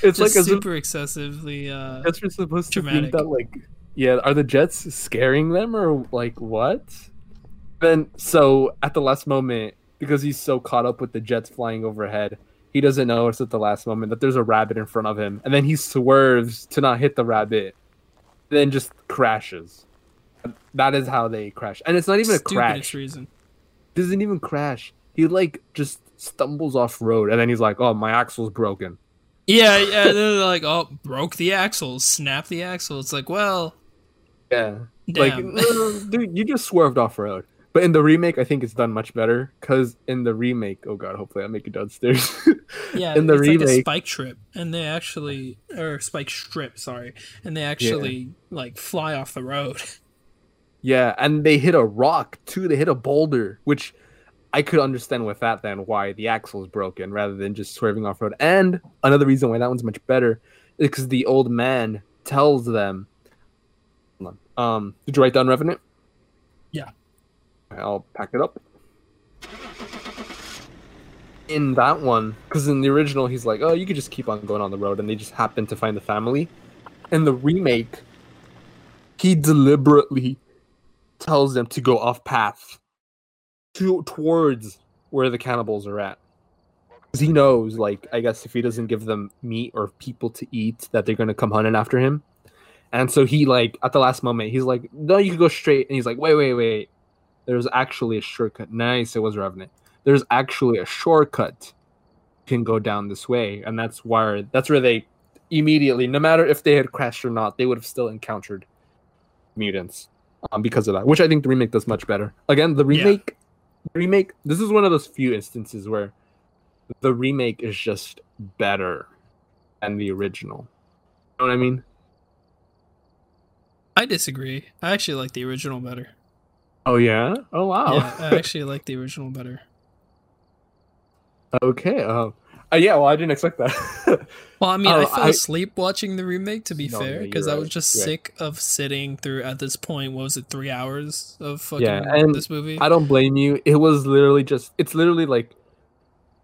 Speaker 2: just
Speaker 1: like as if
Speaker 2: super excessively. Uh,
Speaker 1: jets are supposed to
Speaker 2: dramatic.
Speaker 1: think that like yeah are the jets scaring them or like what then so at the last moment because he's so caught up with the jets flying overhead he doesn't notice at the last moment that there's a rabbit in front of him and then he swerves to not hit the rabbit then just crashes that is how they crash and it's not even a
Speaker 2: stupidest
Speaker 1: crash
Speaker 2: reason.
Speaker 1: doesn't even crash he like just stumbles off road and then he's like oh my axle's broken
Speaker 2: Yeah, yeah. They're like, oh, broke the axle, snap the axle. It's like, well,
Speaker 1: Yeah. Like,
Speaker 2: damn.
Speaker 1: no, dude, you just swerved off road. But in the remake, I think it's done much better. Because in the remake, oh god, hopefully I make it downstairs.
Speaker 2: yeah,
Speaker 1: in the
Speaker 2: it's like a
Speaker 1: remake-
Speaker 2: spike trip, and they actually, or spike strip, sorry, and they actually like fly off the road.
Speaker 1: yeah, and they hit a rock too. They hit a boulder, which I could understand with that then why the axle is broken rather than just swerving off road. And another reason why that one's much better is because the old man tells them. Um, did you write down Revenant? I'll pack it up. In that one, because in the original he's like, "Oh, you could just keep on going on the road," and they just happen to find the family. In the remake, he deliberately tells them to go off path to towards where the cannibals are at. Because he knows, like, I guess if he doesn't give them meat or people to eat, that they're gonna come hunting after him. And so he like at the last moment, he's like, "No, you can go straight." And he's like, "Wait, wait, wait. There's actually a shortcut." Nice, it was Revenant. There's actually a shortcut. You can go down this way, and that's where that's where they immediately, no matter if they had crashed or not, they would have still encountered mutants um, because of that. Which I think the remake does much better. Again, the
Speaker 2: Yeah.
Speaker 1: remake, the remake. This is one of those few instances where the remake is just better than the original. You know what I mean?
Speaker 2: I disagree. I actually like the original better.
Speaker 1: Oh yeah. Oh wow.
Speaker 2: Yeah, I actually like the original better.
Speaker 1: okay. Um. Uh, yeah. Well, I didn't expect that.
Speaker 2: Well, I mean,
Speaker 1: Oh,
Speaker 2: I fell
Speaker 1: I-
Speaker 2: asleep watching the remake. To be
Speaker 1: No,
Speaker 2: fair, because
Speaker 1: you're
Speaker 2: I was
Speaker 1: right.
Speaker 2: just sick of sitting through at this point. What was it? Three hours of fucking
Speaker 1: Yeah, and
Speaker 2: this movie.
Speaker 1: I don't blame you. It was literally just. It's literally like,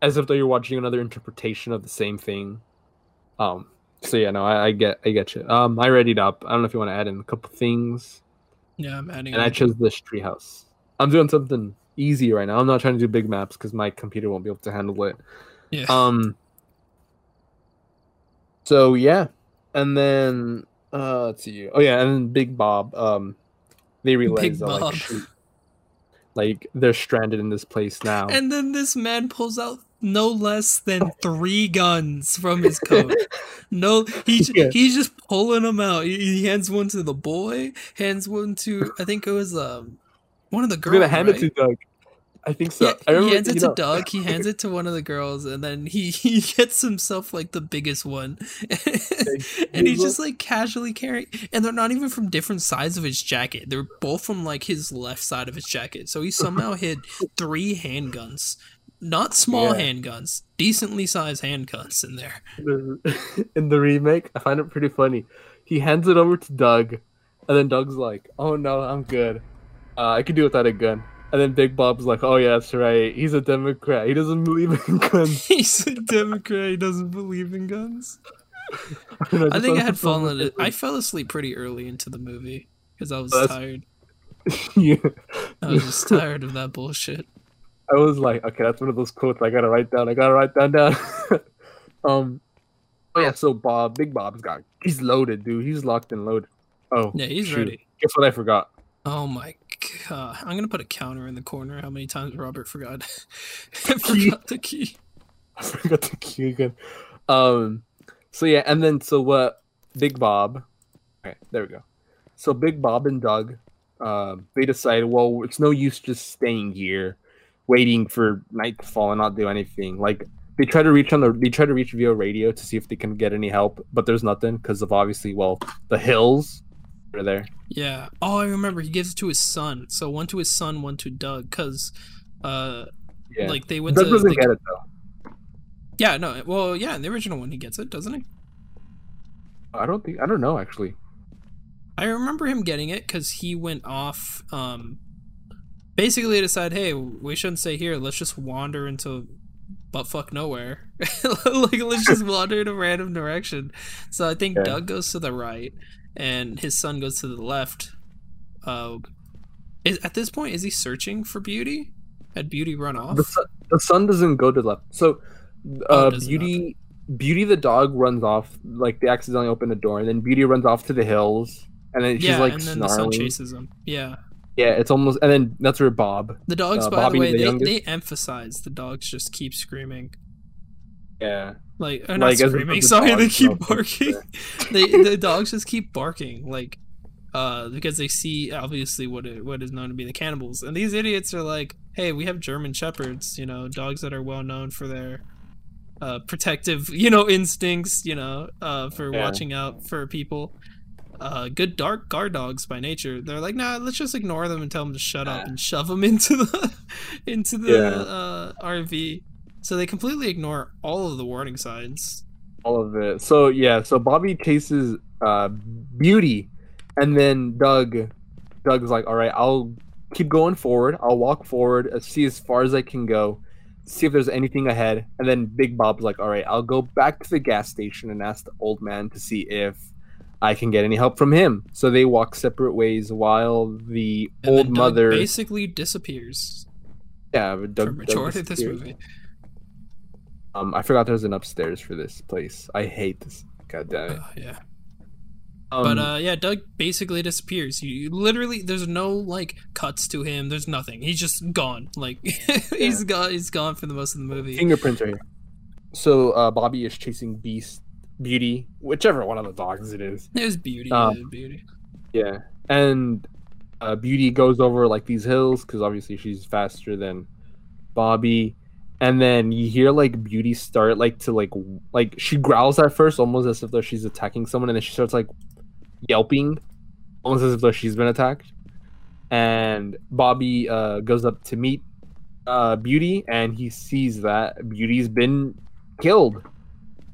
Speaker 1: as if though you're watching another interpretation of the same thing. Um. So yeah, no, I, I get, I get you. Um, I readied up. I don't know if you want to add in a couple things,
Speaker 2: yeah, I'm adding.
Speaker 1: and I chose this treehouse. I'm doing something easy right now. I'm not trying to do big maps because my computer won't be able to handle it.
Speaker 2: yeah.
Speaker 1: Um. So yeah, and then uh, let's see. Oh yeah, and then Big Bob. Um, they realize that, like shoot, like they're stranded in this place now.
Speaker 2: and then this man pulls out no less than three guns from his coat. No, he's
Speaker 1: Yeah.
Speaker 2: he's just pulling them out. He, he hands one to the boy, hands one to I think it was um one of the
Speaker 1: We're
Speaker 2: girls.
Speaker 1: gonna hand
Speaker 2: right?
Speaker 1: it to Doug. I think so.
Speaker 2: Yeah,
Speaker 1: I
Speaker 2: he hands it to
Speaker 1: know-
Speaker 2: Doug. He hands it to one of the girls, and then he, he gets himself like the biggest one, and he's just like casually carrying. And they're not even from different sides of his jacket. They're both from like his left side of his jacket. So he somehow hid three handguns, not small
Speaker 1: Yeah.
Speaker 2: handguns, decently sized handguns in there.
Speaker 1: in the remake, I find it pretty funny. He hands it over to Doug, and then Doug's like, "Oh no, I'm good. Uh, I can do without a gun." And then Big Bob's like, "Oh yeah, that's right. He's a Democrat. He doesn't believe in guns."
Speaker 2: He's a Democrat. He doesn't believe in guns.
Speaker 1: And
Speaker 2: I think I had fallen. I fell asleep pretty early into the movie because I was
Speaker 1: that's-
Speaker 2: tired.
Speaker 1: yeah.
Speaker 2: I was just tired of that bullshit.
Speaker 1: I was like, okay, that's one of those quotes I gotta write down. I gotta write that down. um, oh yeah, so Bob, Big Bob's got, he's loaded, dude. He's locked and loaded. Oh,
Speaker 2: Yeah, he's
Speaker 1: shoot.
Speaker 2: ready.
Speaker 1: Guess what I forgot?
Speaker 2: Oh my god. I'm gonna put a counter in the corner how many times Robert forgot I forgot the key.
Speaker 1: I forgot the key again. Um, so yeah, and then so what? Big Bob. Okay, there we go. So Big Bob and Doug, um, they decided, well, it's no use just staying here, waiting for night to fall and not do anything. Like they try to reach on the, they try to reach via radio to see if they can get any help, but there's nothing because of obviously, well, the hills are there.
Speaker 2: Yeah. Oh I remember he gives it to his son. So one to his son, one to Doug, because uh
Speaker 1: Yeah,
Speaker 2: like they went
Speaker 1: Doug
Speaker 2: to
Speaker 1: doesn't
Speaker 2: they-
Speaker 1: get it though.
Speaker 2: Yeah, no, well yeah, in the original one he gets it, doesn't he?
Speaker 1: I don't think I don't know actually.
Speaker 2: I remember him getting it because he went off. Um, basically decided, hey, we shouldn't stay here. Let's just wander into buttfuck nowhere. like let's just wander in a random direction. So I think. Doug goes to the right, and his son goes to the left. Uh, is, at this point, is he searching for Beauty? Had Beauty run off?
Speaker 1: the sun, the sun doesn't go to the left. So,
Speaker 2: Oh,
Speaker 1: uh,
Speaker 2: it does not.
Speaker 1: Beauty, Beauty the dog runs off. Like they accidentally open the door, and then Beauty runs off to the hills, and then she's
Speaker 2: yeah,
Speaker 1: like
Speaker 2: and then the son
Speaker 1: snarling.
Speaker 2: chases him. Yeah,
Speaker 1: Yeah, it's almost, and then that's where Bob.
Speaker 2: the dogs.
Speaker 1: Uh,
Speaker 2: by
Speaker 1: Bobby
Speaker 2: the way,
Speaker 1: the
Speaker 2: they,
Speaker 1: youngest?
Speaker 2: they emphasize the dogs just keep screaming.
Speaker 1: Yeah,
Speaker 2: Like, or
Speaker 1: Like,
Speaker 2: not
Speaker 1: if
Speaker 2: screaming. Sorry, they keep barking. they the dogs just keep barking, like, uh, because they see obviously what it, what is known to be the cannibals, and these idiots are like, "Hey, we have German shepherds, you know, dogs that are well known for their uh, protective, you know, instincts, you know, uh, for
Speaker 1: Yeah.
Speaker 2: watching out for people." Uh, good dark guard dogs by nature. They're like, nah, let's just ignore them and tell them to shut up and shove them into the into the
Speaker 1: Yeah.
Speaker 2: uh, RV. So they completely ignore all of the warning signs.
Speaker 1: all of it. So yeah, so Bobby chases uh Beauty, and then Doug, Doug's like, all right, I'll keep going forward. I'll walk forward, uh, see as far as I can go, see if there's anything ahead. And then Big Bob's like, all right, I'll go back to the gas station and ask the old man to see if I can get any help from him. So they walk separate ways while the
Speaker 2: And
Speaker 1: old mother,
Speaker 2: basically disappears
Speaker 1: yeah, but Doug,
Speaker 2: for
Speaker 1: Doug
Speaker 2: of this movie.
Speaker 1: Um, I forgot there's an upstairs for this place. I hate this. God damn it.
Speaker 2: Uh, yeah.
Speaker 1: Um,
Speaker 2: But uh, yeah, Doug basically disappears. You, you literally, there's no like cuts to him. There's nothing. He's just gone. Like he's gone. He's gone for the most of the movie.
Speaker 1: fingerprints right here. So uh, Bobby is chasing Beast, Beauty, whichever one of the dogs it is.
Speaker 2: There's beauty.
Speaker 1: Um,
Speaker 2: yeah, beauty.
Speaker 1: Yeah, and uh, Beauty goes over like these hills because obviously she's faster than Bobby. And then you hear like Beauty start like to like w- like she growls at first, almost as if though she's attacking someone, and then she starts like yelping, almost as if though she's been attacked. And Bobby uh, goes up to meet uh, Beauty, and he sees that Beauty's been killed.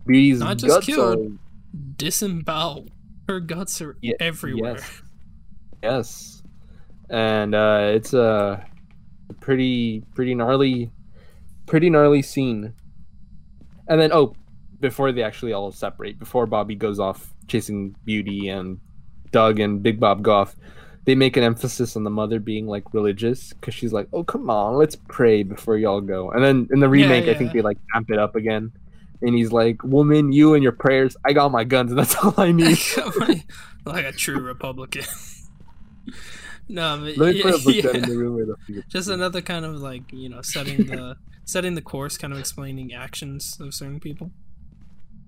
Speaker 1: Beauty's
Speaker 2: Not just
Speaker 1: guts
Speaker 2: killed.
Speaker 1: are
Speaker 2: Disembowel. Her guts are
Speaker 1: Ye-
Speaker 2: everywhere.
Speaker 1: Yes. Yes. And uh it's a pretty pretty gnarly pretty gnarly scene. And then oh, before they actually all separate, before Bobby goes off chasing Beauty and Doug and Big Bob go off, they make an emphasis on the mother being like religious because she's like, "Oh, come on, let's pray before y'all go." And then in the
Speaker 2: Yeah,
Speaker 1: remake, I think they like amp it up again, and he's like, "Woman, you and your prayers, I got my guns, and that's all I need."
Speaker 2: like a true Republican. no, but yeah,
Speaker 1: put a book down in
Speaker 2: yeah.
Speaker 1: the room the
Speaker 2: just another kind of like you know setting the setting the course, kind of explaining actions of certain people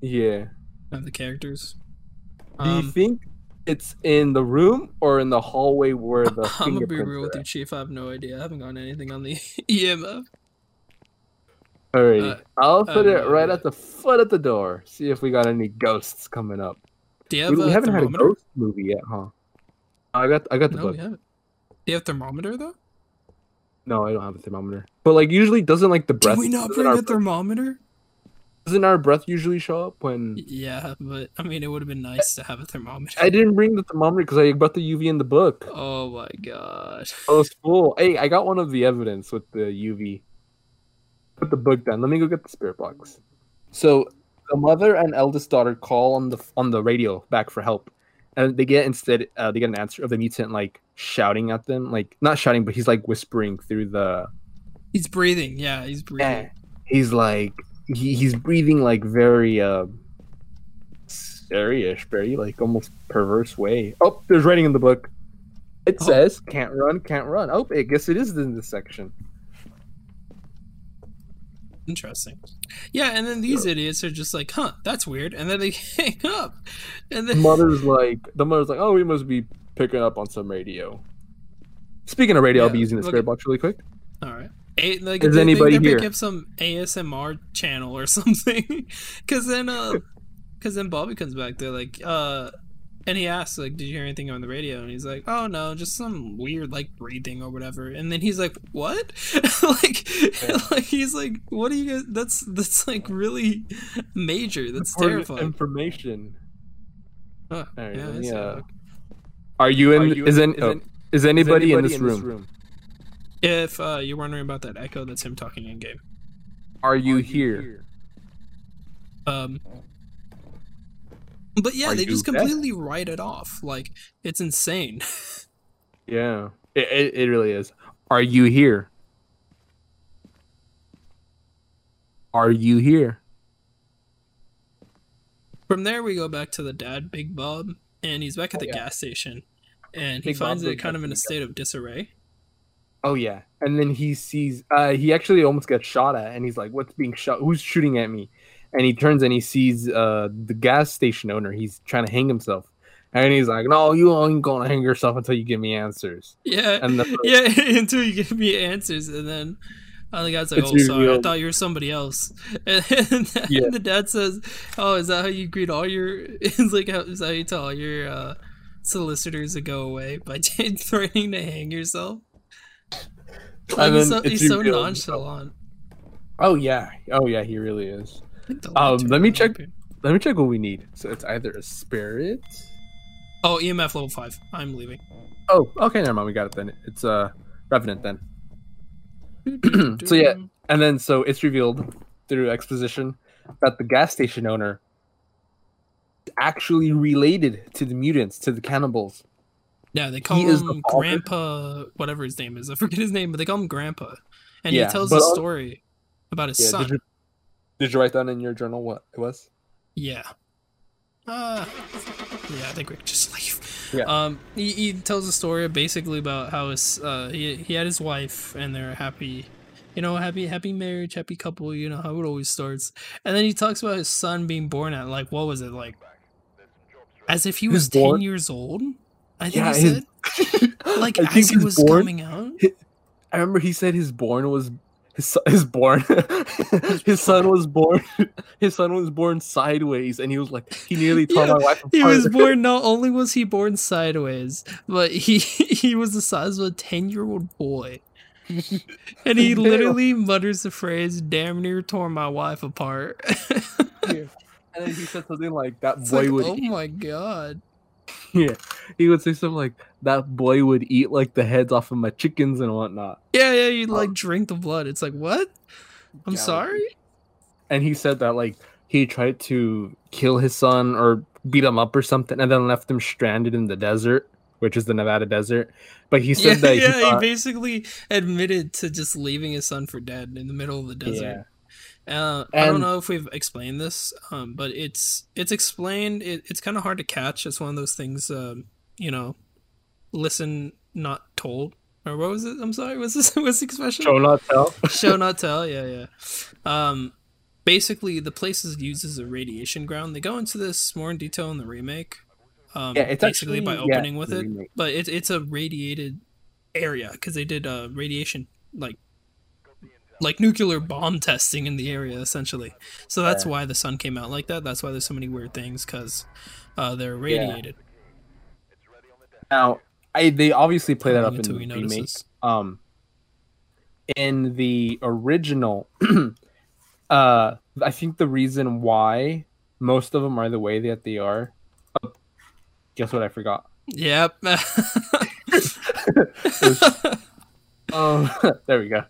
Speaker 1: Yeah.
Speaker 2: of the characters.
Speaker 1: Do you
Speaker 2: Um,
Speaker 1: think it's in the room or in the hallway where the
Speaker 2: I'm gonna be real with you. Chief. I have no idea. I haven't gotten anything on the EMF.
Speaker 1: Alrighty.
Speaker 2: Uh,
Speaker 1: I'll put
Speaker 2: uh,
Speaker 1: it right at the foot of the door. See if we got any ghosts coming up.
Speaker 2: Do you
Speaker 1: We,
Speaker 2: have
Speaker 1: we
Speaker 2: a
Speaker 1: haven't had a ghost movie yet, huh? I got I got the
Speaker 2: No,
Speaker 1: book.
Speaker 2: we haven't. Do you have thermometer though?
Speaker 1: No, I don't have a thermometer. But like usually doesn't like the breath
Speaker 2: Did we not bring a thermometer?
Speaker 1: doesn't our breath usually show up when
Speaker 2: Yeah, but I mean, it would have been nice to have a thermometer.
Speaker 1: I didn't bring the thermometer because I brought the UV in the book.
Speaker 2: Oh my god.
Speaker 1: I was full. Hey, I got one of the evidence with the UV. Put the book down. Let me go get the spirit box. So the mother and eldest daughter call on the on the radio back for help, and they get instead uh, they get an answer of the mutant like shouting at them, like not shouting, but he's like whispering through the.
Speaker 2: He's breathing. Yeah, he's breathing.
Speaker 1: Yeah, he's like he, he's breathing like very uh scary-ish, very like almost perverse way. Oh, there's writing in the book. It
Speaker 2: Oh.
Speaker 1: says can't run, can't run. Oh, I guess it is in this section.
Speaker 2: Interesting. Yeah, and then these idiots are just like, huh, that's weird. And then they hang up. And then
Speaker 1: mother's like the mother's like, oh, we must be picking up on some radio. Speaking of radio, I'll be using the spirit
Speaker 2: at-
Speaker 1: box really quick.
Speaker 2: all right. A, like,
Speaker 1: Is
Speaker 2: they
Speaker 1: anybody here?
Speaker 2: picking up some ASMR channel or something. Cause then uh cause then Bobby comes back, they're like, uh and he asks, like, did you hear anything on the radio? And he's like, oh no, just some weird like breathing or whatever. And then he's like, what? like, like he's like, what are you guys? That's that's like really major. That's
Speaker 1: Important
Speaker 2: terrifying.
Speaker 1: Information.
Speaker 2: Huh,
Speaker 1: All right,
Speaker 2: yeah,
Speaker 1: let
Speaker 2: I
Speaker 1: me,
Speaker 2: see.
Speaker 1: uh, Are you in? is, in, oh, is anybody, in this room?
Speaker 2: If uh, you're wondering about that echo, that's him talking in game.
Speaker 1: Are you here?
Speaker 2: Um, but yeah,
Speaker 1: Are
Speaker 2: they just completely write it off. Like it's insane.
Speaker 1: Yeah, it, it, it really is. Are you here? Are you here?
Speaker 2: From there, we go back to the dad, Big Bob, and he's back at
Speaker 1: Oh,
Speaker 2: the
Speaker 1: yeah.
Speaker 2: gas station, and he
Speaker 1: Big Bob
Speaker 2: finds it kind of in a state of disarray.
Speaker 1: Oh yeah, and then he sees. Uh, he actually almost gets shot at, and he's like, "What's being shot? Who's shooting at me?" And he turns and he sees uh the gas station owner. He's trying to hang himself, and he's like, "No, you ain't gonna hang yourself until you give me answers."
Speaker 2: Yeah,
Speaker 1: And the
Speaker 2: yeah, until you give me answers, and then uh, the guy's like, "Oh, sorry, I thought you were somebody else." And, then
Speaker 1: Yeah.
Speaker 2: the dad says, "Oh, is that how you greet all your? Is like how is that how you tell all your uh, solicitors to go away by threatening to hang yourself.
Speaker 1: And
Speaker 2: Like, he's so, he's so nonchalant.
Speaker 1: Oh yeah, oh yeah, he really is.
Speaker 2: I think the
Speaker 1: Um, let me check-
Speaker 2: on.
Speaker 1: Let me check what we need. So it's either a spirit.
Speaker 2: Oh, EMF level five. I'm leaving.
Speaker 1: Oh, okay, never mind. We got it then. It's a uh, revenant then. So, yeah. And then so it's revealed through exposition that the gas station owner is actually related to the mutants, to the cannibals.
Speaker 2: Yeah, they call
Speaker 1: He is the
Speaker 2: him? Grandpa, whatever his name is. I forget his name, but they call him Grandpa, and
Speaker 1: Yeah,
Speaker 2: he tells
Speaker 1: but
Speaker 2: a story about his
Speaker 1: Yeah,
Speaker 2: son.
Speaker 1: Did you write down in your journal what it was?
Speaker 2: Yeah. Uh, yeah, I think we just leave.
Speaker 1: Yeah.
Speaker 2: Um, he, he tells a story basically about how his uh he, he had his wife and they're happy, you know, happy happy marriage, happy couple. You know how it always starts. And then he talks about his son being born at like what was it like, as if he was
Speaker 1: He's born-
Speaker 2: ten years old. I think
Speaker 1: Yeah,
Speaker 2: he
Speaker 1: his-
Speaker 2: said like
Speaker 1: I
Speaker 2: as he was
Speaker 1: born-
Speaker 2: coming out.
Speaker 1: I remember he said his born was his son- his born his son was born his son was born sideways and he was like he nearly tore
Speaker 2: Yeah,
Speaker 1: my wife apart.
Speaker 2: He was born. Not only was he born sideways, but he he was the size of a ten year old boy, and he literally mutters the phrase "damn near tore my wife apart."
Speaker 1: and then he said something like that
Speaker 2: It's
Speaker 1: boy
Speaker 2: like,
Speaker 1: would
Speaker 2: oh
Speaker 1: eat,
Speaker 2: my god!
Speaker 1: yeah he would say something like that boy would eat like the heads off of my chickens and whatnot
Speaker 2: Yeah, yeah,
Speaker 1: you'd
Speaker 2: like um, drink the blood. It's like what? I'm
Speaker 1: Yeah,
Speaker 2: sorry.
Speaker 1: and he said that like he tried to kill his son or beat him up or something and then left him stranded in the desert which is the nevada desert but he
Speaker 2: Yeah,
Speaker 1: said that
Speaker 2: yeah.
Speaker 1: he
Speaker 2: He, basically admitted to just leaving his son for dead in the middle of the desert.
Speaker 1: yeah
Speaker 2: Uh, I don't know if we've explained this, um, but it's it's explained. It, it's kind of hard to catch. It's one of those things, um, you know, listen not told. Or what was it? I'm sorry. What's this? What's the expression?
Speaker 1: show not tell
Speaker 2: Show not tell. Yeah, yeah. Um, basically, the place is used as a radiation ground. They go into this more in detail in the remake. Um,
Speaker 1: Yeah, it's
Speaker 2: basically by
Speaker 1: actually- yeah,
Speaker 2: opening with it,
Speaker 1: remake.
Speaker 2: but it's it's a radiated area because they did uh, radiation like like nuclear bomb testing in the area essentially. So that's
Speaker 1: Yeah.
Speaker 2: why the sun came out like that. That's why there's so many weird things because uh, they're radiated.
Speaker 1: Now, I they obviously play that up in the
Speaker 2: he
Speaker 1: remake.
Speaker 2: notices.
Speaker 1: Um, in the original, uh, I think the reason why most of them are the way that they are. oh, guess what? I forgot.
Speaker 2: Yep.
Speaker 1: Um, there we go.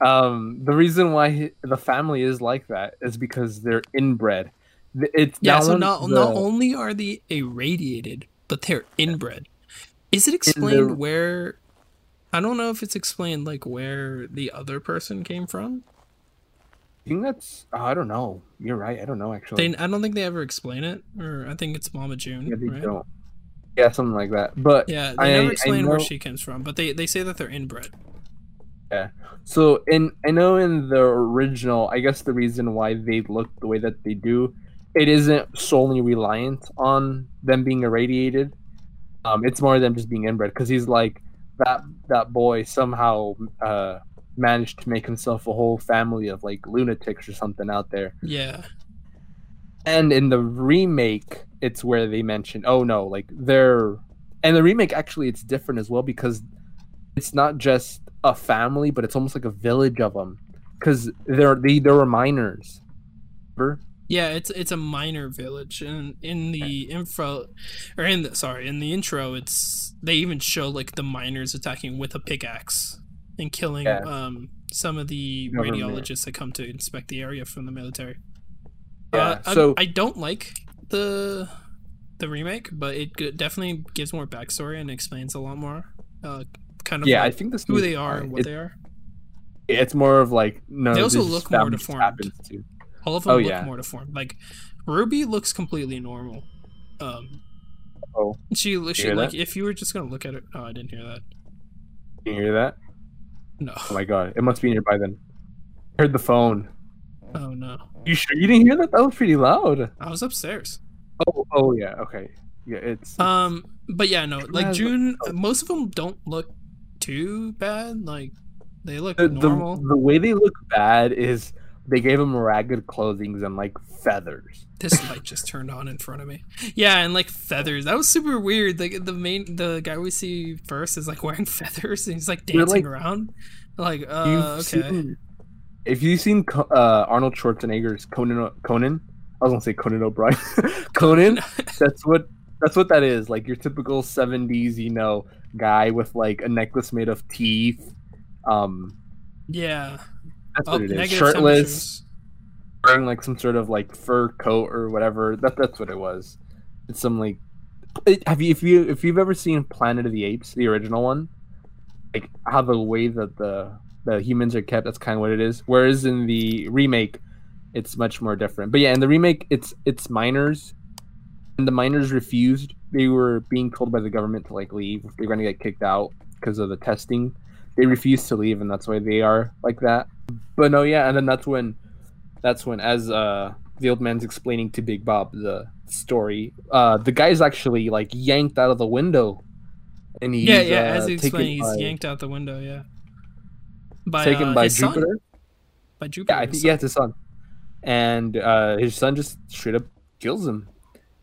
Speaker 1: Um, the reason why he- the family is like that is because they're inbred. It's
Speaker 2: yeah. So not
Speaker 1: the-
Speaker 2: not only are they irradiated, but they're inbred. Is it explained
Speaker 1: the-
Speaker 2: where? I don't know if it's explained like where the other person came from.
Speaker 1: I think that's. oh, I don't know. You're right. I don't know actually.
Speaker 2: They, I don't think they ever explain it, or I think it's Mama June.
Speaker 1: yeah, they
Speaker 2: right?
Speaker 1: don't. Yeah, something like that. But
Speaker 2: Yeah, they
Speaker 1: I-
Speaker 2: never explain where she comes from, but they they say that they're inbred.
Speaker 1: So in I know in the original, I guess the reason why they look the way that they do, it isn't solely reliant on them being irradiated. Um, it's more them just being inbred because he's like that that boy somehow uh managed to make himself a whole family of like lunatics or something out there.
Speaker 2: Yeah,
Speaker 1: And in the remake, it's where they mention, oh no, like they're, and the remake actually it's different as well because it's not just a family, but it's almost like a village of them because they're they they were miners. Remember?
Speaker 2: yeah. It's it's a minor village, and in the info, or in the sorry, in the intro, it's they even show like the miners attacking with a pickaxe and killing
Speaker 1: Yeah.
Speaker 2: um some of the
Speaker 1: Government.
Speaker 2: radiologists that come to inspect the area from the military.
Speaker 1: Yeah,
Speaker 2: Uh, I-
Speaker 1: so-
Speaker 2: I, don't like the the remake, but it definitely gives more backstory and explains a lot more. Uh, kind of
Speaker 1: Yeah, I think this
Speaker 2: who they are and what they are.
Speaker 1: It's more of like no.
Speaker 2: They also look more deformed. All of them
Speaker 1: Oh,
Speaker 2: look
Speaker 1: yeah.
Speaker 2: more deformed. Like Ruby looks completely normal. Um,
Speaker 1: Oh,
Speaker 2: she, she like
Speaker 1: that?
Speaker 2: if you were just gonna look at it. Oh, I didn't hear that.
Speaker 1: can you hear that?
Speaker 2: No.
Speaker 1: Oh my god, it must be nearby then. I heard the phone.
Speaker 2: Oh no.
Speaker 1: You sure you didn't hear that? That was pretty loud.
Speaker 2: I was upstairs.
Speaker 1: Oh, oh yeah, okay, yeah, it's
Speaker 2: Um, but yeah, no. Like June, most of them don't look too bad. Like they look
Speaker 1: the,
Speaker 2: normal.
Speaker 1: the the way they look bad is they gave him ragged clothing and like feathers.
Speaker 2: This light just turned on in front of me. Yeah, and like feathers. That was super weird. Like the main the guy we see first is like wearing feathers and he's like dancing like, around. Like, uh, okay.
Speaker 1: Seen, if you've seen uh, Arnold Schwarzenegger's Conan, Conan, I was gonna say Conan O'Brien, Conan. that's what that's what that is. Like your typical '70s, you know, guy with like a necklace made of teeth. Um,
Speaker 2: yeah,
Speaker 1: that's oh, what it is. Shirtless, wearing like some sort of like fur coat or whatever. That that's what it was. It's some like. Have you if you if you've ever seen Planet of the Apes, the original one, like how the way that the the humans are kept, that's kind of what it is. Whereas in the remake, it's much more different. But yeah, in the remake, it's it's miners, and the miners refused. They were being told by the government to like leave. They're going to get kicked out because of the testing. They refused to leave, and that's why they are like that. But no, yeah, and then that's when, that's when as uh the old man's explaining to Big Bob the story, uh the guy's actually like yanked out of the window, and he's
Speaker 2: yeah yeah
Speaker 1: uh,
Speaker 2: as he explained, he's by, yanked out the window, yeah.
Speaker 1: By, taken uh, by Jupiter. Son.
Speaker 2: By Jupiter.
Speaker 1: Yeah, I think yeah, it's his son and uh, his son just straight up kills him.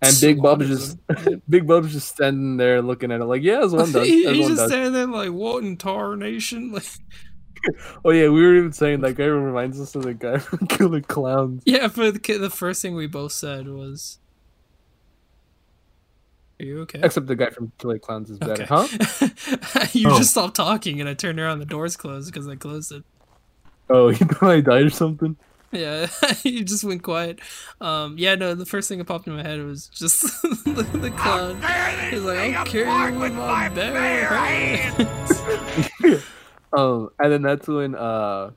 Speaker 1: And Big Bub's just Big Bub's just standing there looking at it like, yeah, as one does.
Speaker 2: He's just does. standing there like, what in tarnation? Like,
Speaker 1: oh yeah, we were even saying that guy reminds us of the guy from Killer Clowns.
Speaker 2: Yeah, but the, the first thing we both said was, "Are you okay?"
Speaker 1: Except the guy from Killer Clowns is better, okay.
Speaker 2: huh? you oh. just stopped talking, and I turned around, the door's closed because I closed it.
Speaker 1: Oh, he probably died or something.
Speaker 2: Yeah, you just went quiet. Um, yeah, no, the first thing that popped in my head was just the, the clown. He's like, "I'll carry you with my bare hands."
Speaker 1: um, and then that's when uh,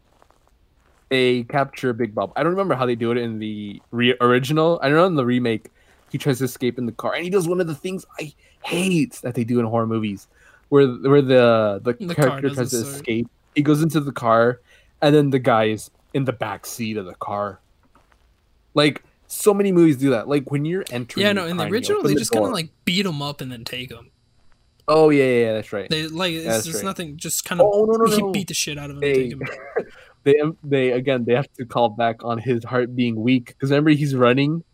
Speaker 1: they capture Big Bob. I don't remember how they do it in the re- original. I don't know in the remake. He tries to escape in the car, and he does one of the things I hate that they do in horror movies, where where the the, the character tries to escape. He goes into the car, and then the guy is in the back seat of the car. Like so many movies do that. Like when you're entering.
Speaker 2: Yeah, no. In the original, they the just kind of like beat them up and then take them.
Speaker 1: Oh yeah, yeah, that's right.
Speaker 2: They like it's, it's right. nothing. Just kind of oh, no, no, no. beat the shit out of him. They,
Speaker 1: they they again they have to call back on his heart being weak because remember he's running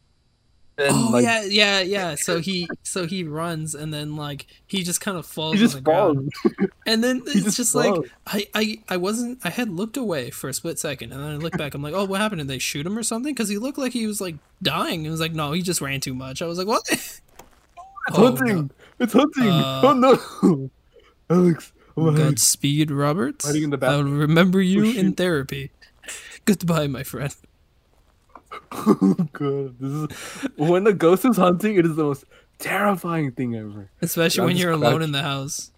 Speaker 2: and, oh like, yeah, yeah, yeah. So he so he runs and then like he just kind of falls.
Speaker 1: He just falls.
Speaker 2: And then it's just, just like I, I I wasn't I had looked away for a split second and then I look back. I'm like, oh, what happened? Did they shoot him or something? Because he looked like he was like dying. It was like, no, he just ran too much. I was like, what?
Speaker 1: It's oh, hunting. No. It's hunting. Uh, oh no, Alex.
Speaker 2: Oh, Godspeed, Roberts. I'll remember you oh, in therapy. Goodbye, my friend.
Speaker 1: Oh god, this is when the ghost is hunting. It is the most terrifying thing ever.
Speaker 2: Especially when you're alone in the house.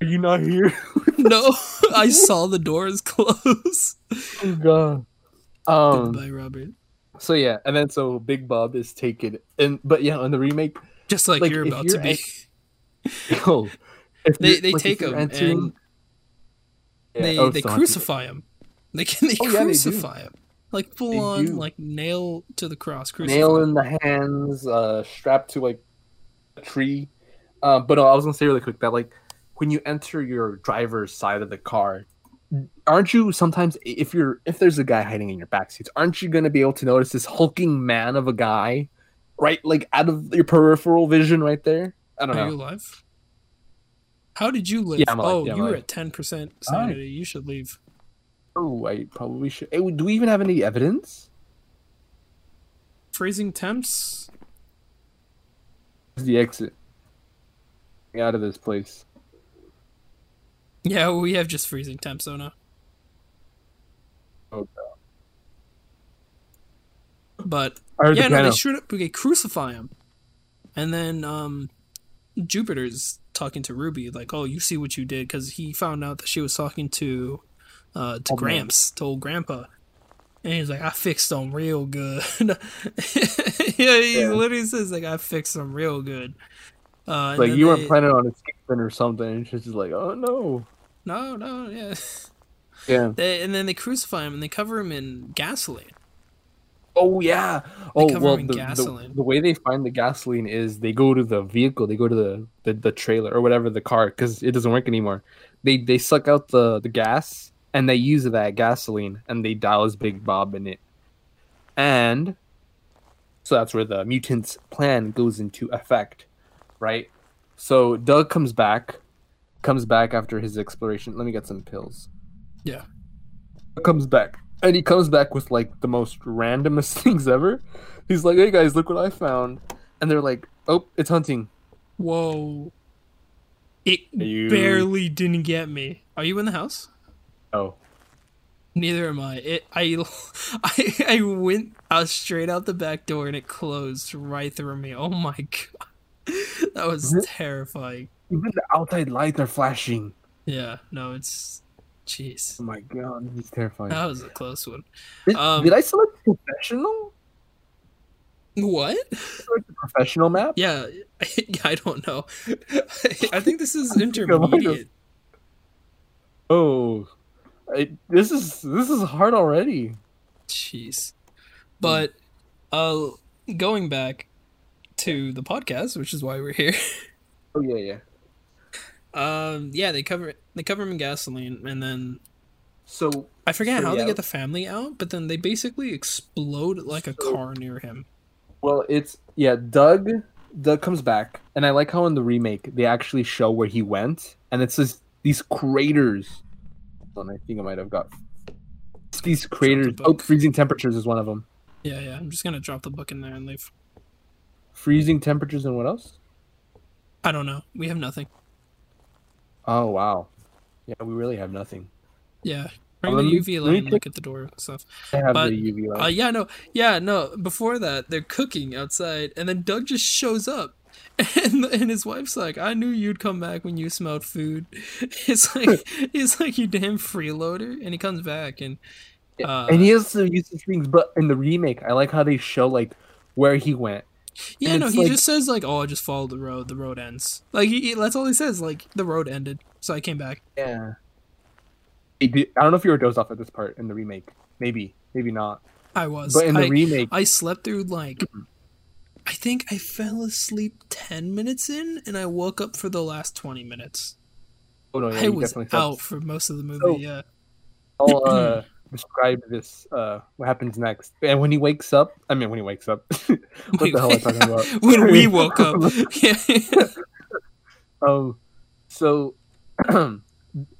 Speaker 1: Are you not here?
Speaker 2: no, I saw the doors close.
Speaker 1: Oh god. Um,
Speaker 2: Goodbye, Robert.
Speaker 1: So yeah, and then so Big Bob is taken, and but yeah, in the remake,
Speaker 2: just like, like you're about you're to be.
Speaker 1: oh,
Speaker 2: they they like take him entering... and yeah, they oh, they crucify him. They can they oh, crucify yeah, him like full on like nail to the cross crucifix.
Speaker 1: nail in the hands uh strapped to like a tree uh, but uh, i was gonna say really quick that like when you enter your driver's side of the car aren't you sometimes if you're if there's a guy hiding in your back seats aren't you gonna be able to notice this hulking man of a guy right like out of your peripheral vision right there i don't
Speaker 2: Are
Speaker 1: know
Speaker 2: you alive how did you live? Yeah. Oh, yeah, you were at ten percent sanity. Right. You should leave.
Speaker 1: Oh, I probably should. Hey, do we even have any evidence?
Speaker 2: Freezing temps.
Speaker 1: the exit. Get out of this place.
Speaker 2: Yeah, we have just freezing temps, though now.
Speaker 1: Okay.
Speaker 2: But yeah, no, they shoot up. Okay, crucify him, and then um, Jupiter's talking to Ruby like, "Oh, you see what you did?" Because he found out that she was talking to uh, to oh, Gramps, man. to old Grandpa. And he's like, I fixed them real good. yeah, he yeah. literally says like, I fixed them real good.
Speaker 1: Uh, like you they, weren't planning on escaping or something. And she's just like, oh no,
Speaker 2: no, no, yeah,
Speaker 1: yeah.
Speaker 2: They, and then they crucify him and they cover him in gasoline.
Speaker 1: Oh yeah. They oh well, the, the, the, way they find the gasoline is they go to the vehicle, they go to the the, the trailer or whatever the car because it doesn't work anymore. They they suck out the the gas and they use that gasoline and they douse Big Bob in it. And so that's where the mutants' plan goes into effect, right? So Doug comes back, comes back after his exploration. Let me get some pills.
Speaker 2: Yeah.
Speaker 1: Comes back. And he comes back with like the most randomest things ever. He's like, hey guys, look what I found. And they're like, oh, it's hunting.
Speaker 2: Whoa. It
Speaker 1: You-
Speaker 2: barely didn't get me. Are you in the house?
Speaker 1: Oh.
Speaker 2: Neither am I. It I I I went out straight out the back door and it closed right through me. Oh my god. That was terrifying.
Speaker 1: Even the outside lights are flashing.
Speaker 2: Yeah, no, it's jeez.
Speaker 1: Oh my god, this is terrifying.
Speaker 2: That was a close one.
Speaker 1: Did,
Speaker 2: um,
Speaker 1: did I select professional?
Speaker 2: What?
Speaker 1: Select the professional map?
Speaker 2: Yeah, I don't know. I think this is
Speaker 1: think I might have.
Speaker 2: intermediate.
Speaker 1: Oh, I, this is this is hard already.
Speaker 2: Jeez. But uh going back to the podcast, which is why we're here.
Speaker 1: Oh yeah, yeah.
Speaker 2: Um yeah, they cover they cover him in gasoline and then
Speaker 1: So
Speaker 2: I forget
Speaker 1: So,
Speaker 2: how
Speaker 1: yeah.
Speaker 2: they get the family out, but then they basically explode like a
Speaker 1: So-
Speaker 2: car near him.
Speaker 1: well, it's yeah. Doug Doug comes back, and I like how in the remake they actually show where he went, and it says these craters. Hold on, I think I might have got it's these craters. Oh, freezing temperatures is one of them.
Speaker 2: Yeah, yeah. I'm just gonna drop the book in there and leave.
Speaker 1: Freezing temperatures and what else?
Speaker 2: I don't know. We have nothing.
Speaker 1: Oh wow, yeah, we really have nothing.
Speaker 2: Yeah. Bring
Speaker 1: let
Speaker 2: the UV light and look at the door and stuff.
Speaker 1: I have
Speaker 2: But,
Speaker 1: the UV light.
Speaker 2: Uh, yeah, no, yeah, no. Before that, they're cooking outside, and then Doug just shows up, and and his wife's like, "I knew you'd come back when you smelled food." It's like it's like you damn freeloader, and he comes back, and uh,
Speaker 1: and he also uses things, but in the remake, I like how they show like where he went.
Speaker 2: yeah, no, he
Speaker 1: like-
Speaker 2: just says like, "Oh, I just followed the road. The road ends." Like he, he- that's all he says. Like the road ended, so I came back.
Speaker 1: Yeah. I don't know if you were dozed off at this part in the remake. Maybe, maybe not.
Speaker 2: I was,
Speaker 1: But in the
Speaker 2: I,
Speaker 1: remake,
Speaker 2: I slept through like. I think I fell asleep 10 minutes in and I woke up for the last 20 minutes.
Speaker 1: oh no, yeah,
Speaker 2: I was
Speaker 1: felt-
Speaker 2: out for most of the movie.
Speaker 1: So-
Speaker 2: yeah,
Speaker 1: I'll uh, describe this. Uh, what happens next? And when he wakes up, I mean, when he wakes up, what the hell am I talking about?
Speaker 2: when we woke up. yeah.
Speaker 1: Um, so